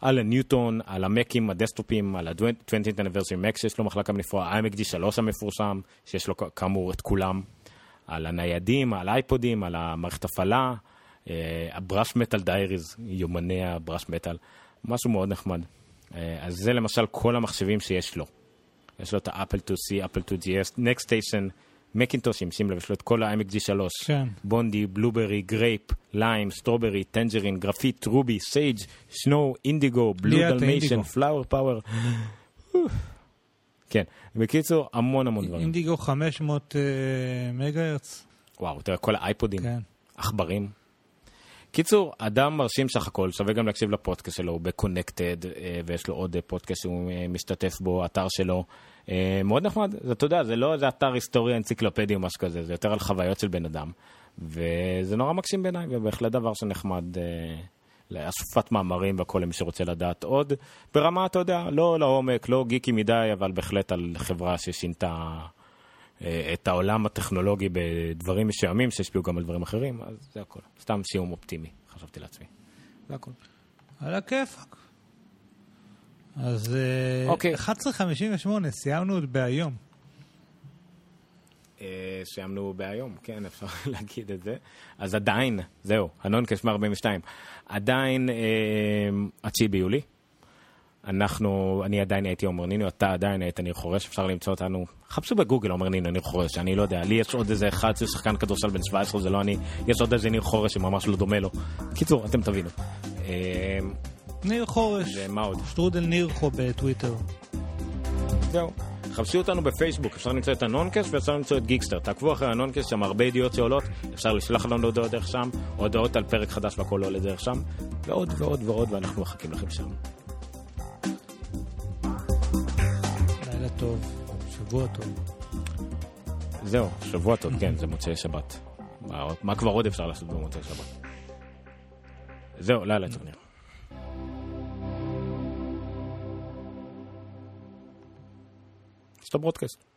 על הניוטון, על המקים, הדסטופים, על ה-20th anniversary Mac שיש לו מחלקה בנפרד, ה-IMAC D3 המפורסם, שיש לו כאמור את כולם, על הניידים, על האייפודים, על המערכת הפעלה, ה Brushed Metal Diaries, יומני ה Brushed Metal, משהו מאוד נחמד. אה, אז זה למשל כל המחשבים שיש לו. יש לו את האפל 2C, אפל 2GS, NeXTstation, מקינטושים, שים לב, יש לו את כל ה-IMAC G3, כן. Bondi, Blueberry, Grape, Lime, Strawberry, Tangerine, Graphite, Ruby, Sage, Snow, Indigo, Blue Dalmatian. Flower Power. כן, בקיצור, המון המון דברים. אינדיגו 500 אה, מגה הרץ. וואו, אתה יודע, כל האייפודים, כן. עכברים. קיצור, אדם מרשים סך הכל, שווה גם להקשיב לפודקאסט שלו, הוא בקונקטד, ויש לו עוד אה, פודקאסט שהוא אה, משתתף בו, אתר שלו. אה, מאוד נחמד, אתה יודע, זה לא איזה אתר היסטוריה אנציקלופדי או משהו כזה, זה יותר על חוויות של בן אדם. וזה נורא מקסים בעיניי, ובהחלט דבר שנחמד אה, לאספת מאמרים והכל למי שרוצה לדעת עוד. ברמה, אתה יודע, לא לעומק, לא גיקי מדי, אבל בהחלט על חברה ששינתה אה, את העולם הטכנולוגי בדברים מסוימים שהשפיעו גם על דברים אחרים, אז זה הכל. סתם שיעור אופטימי, חשבתי לעצמי. זה הכל. על הכיפאק. אז אה, אוקיי. 11.58, סיימנו עוד בהיום. אה, סיימנו בהיום, כן, אפשר להגיד את זה. אז עדיין, זהו, הנונקש 142. עדיין, אה, התשיעי ביולי. אנחנו, אני עדיין הייתי עומר נינו, אתה עדיין היית ניר חורש, אפשר למצוא אותנו, חפשו בגוגל עומר נינו, ניר חורש, אני לא יודע, לי יש עוד איזה אחד שהוא שחקן כדורסל בן 17, זה לא אני, יש עוד איזה ניר חורש שממש לא דומה לו. קיצור, אתם תבינו. אה, ניר חורש, ומה עוד? שטרודל נירחו בטוויטר. זהו. חפשו אותנו בפייסבוק, אפשר למצוא את הנונקאסט ואפשר למצוא את גיקסטר. תעקבו אחרי הנונקאסט, שם הרבה ידיעות שעולות, אפשר לשלוח לנו הודעות דרך שם, הודעות על פרק חדש והכל עולה דרך שם, ועוד ועוד ועוד, ואנחנו מחכים לכם שם. טוב, שבוע טוב. זהו, שבוע טוב, כן, זה מוצאי שבת. מה מה כבר עוד אפשר לעשות במוצאי שבת? זהו, לילה טוב, ניר. יש את.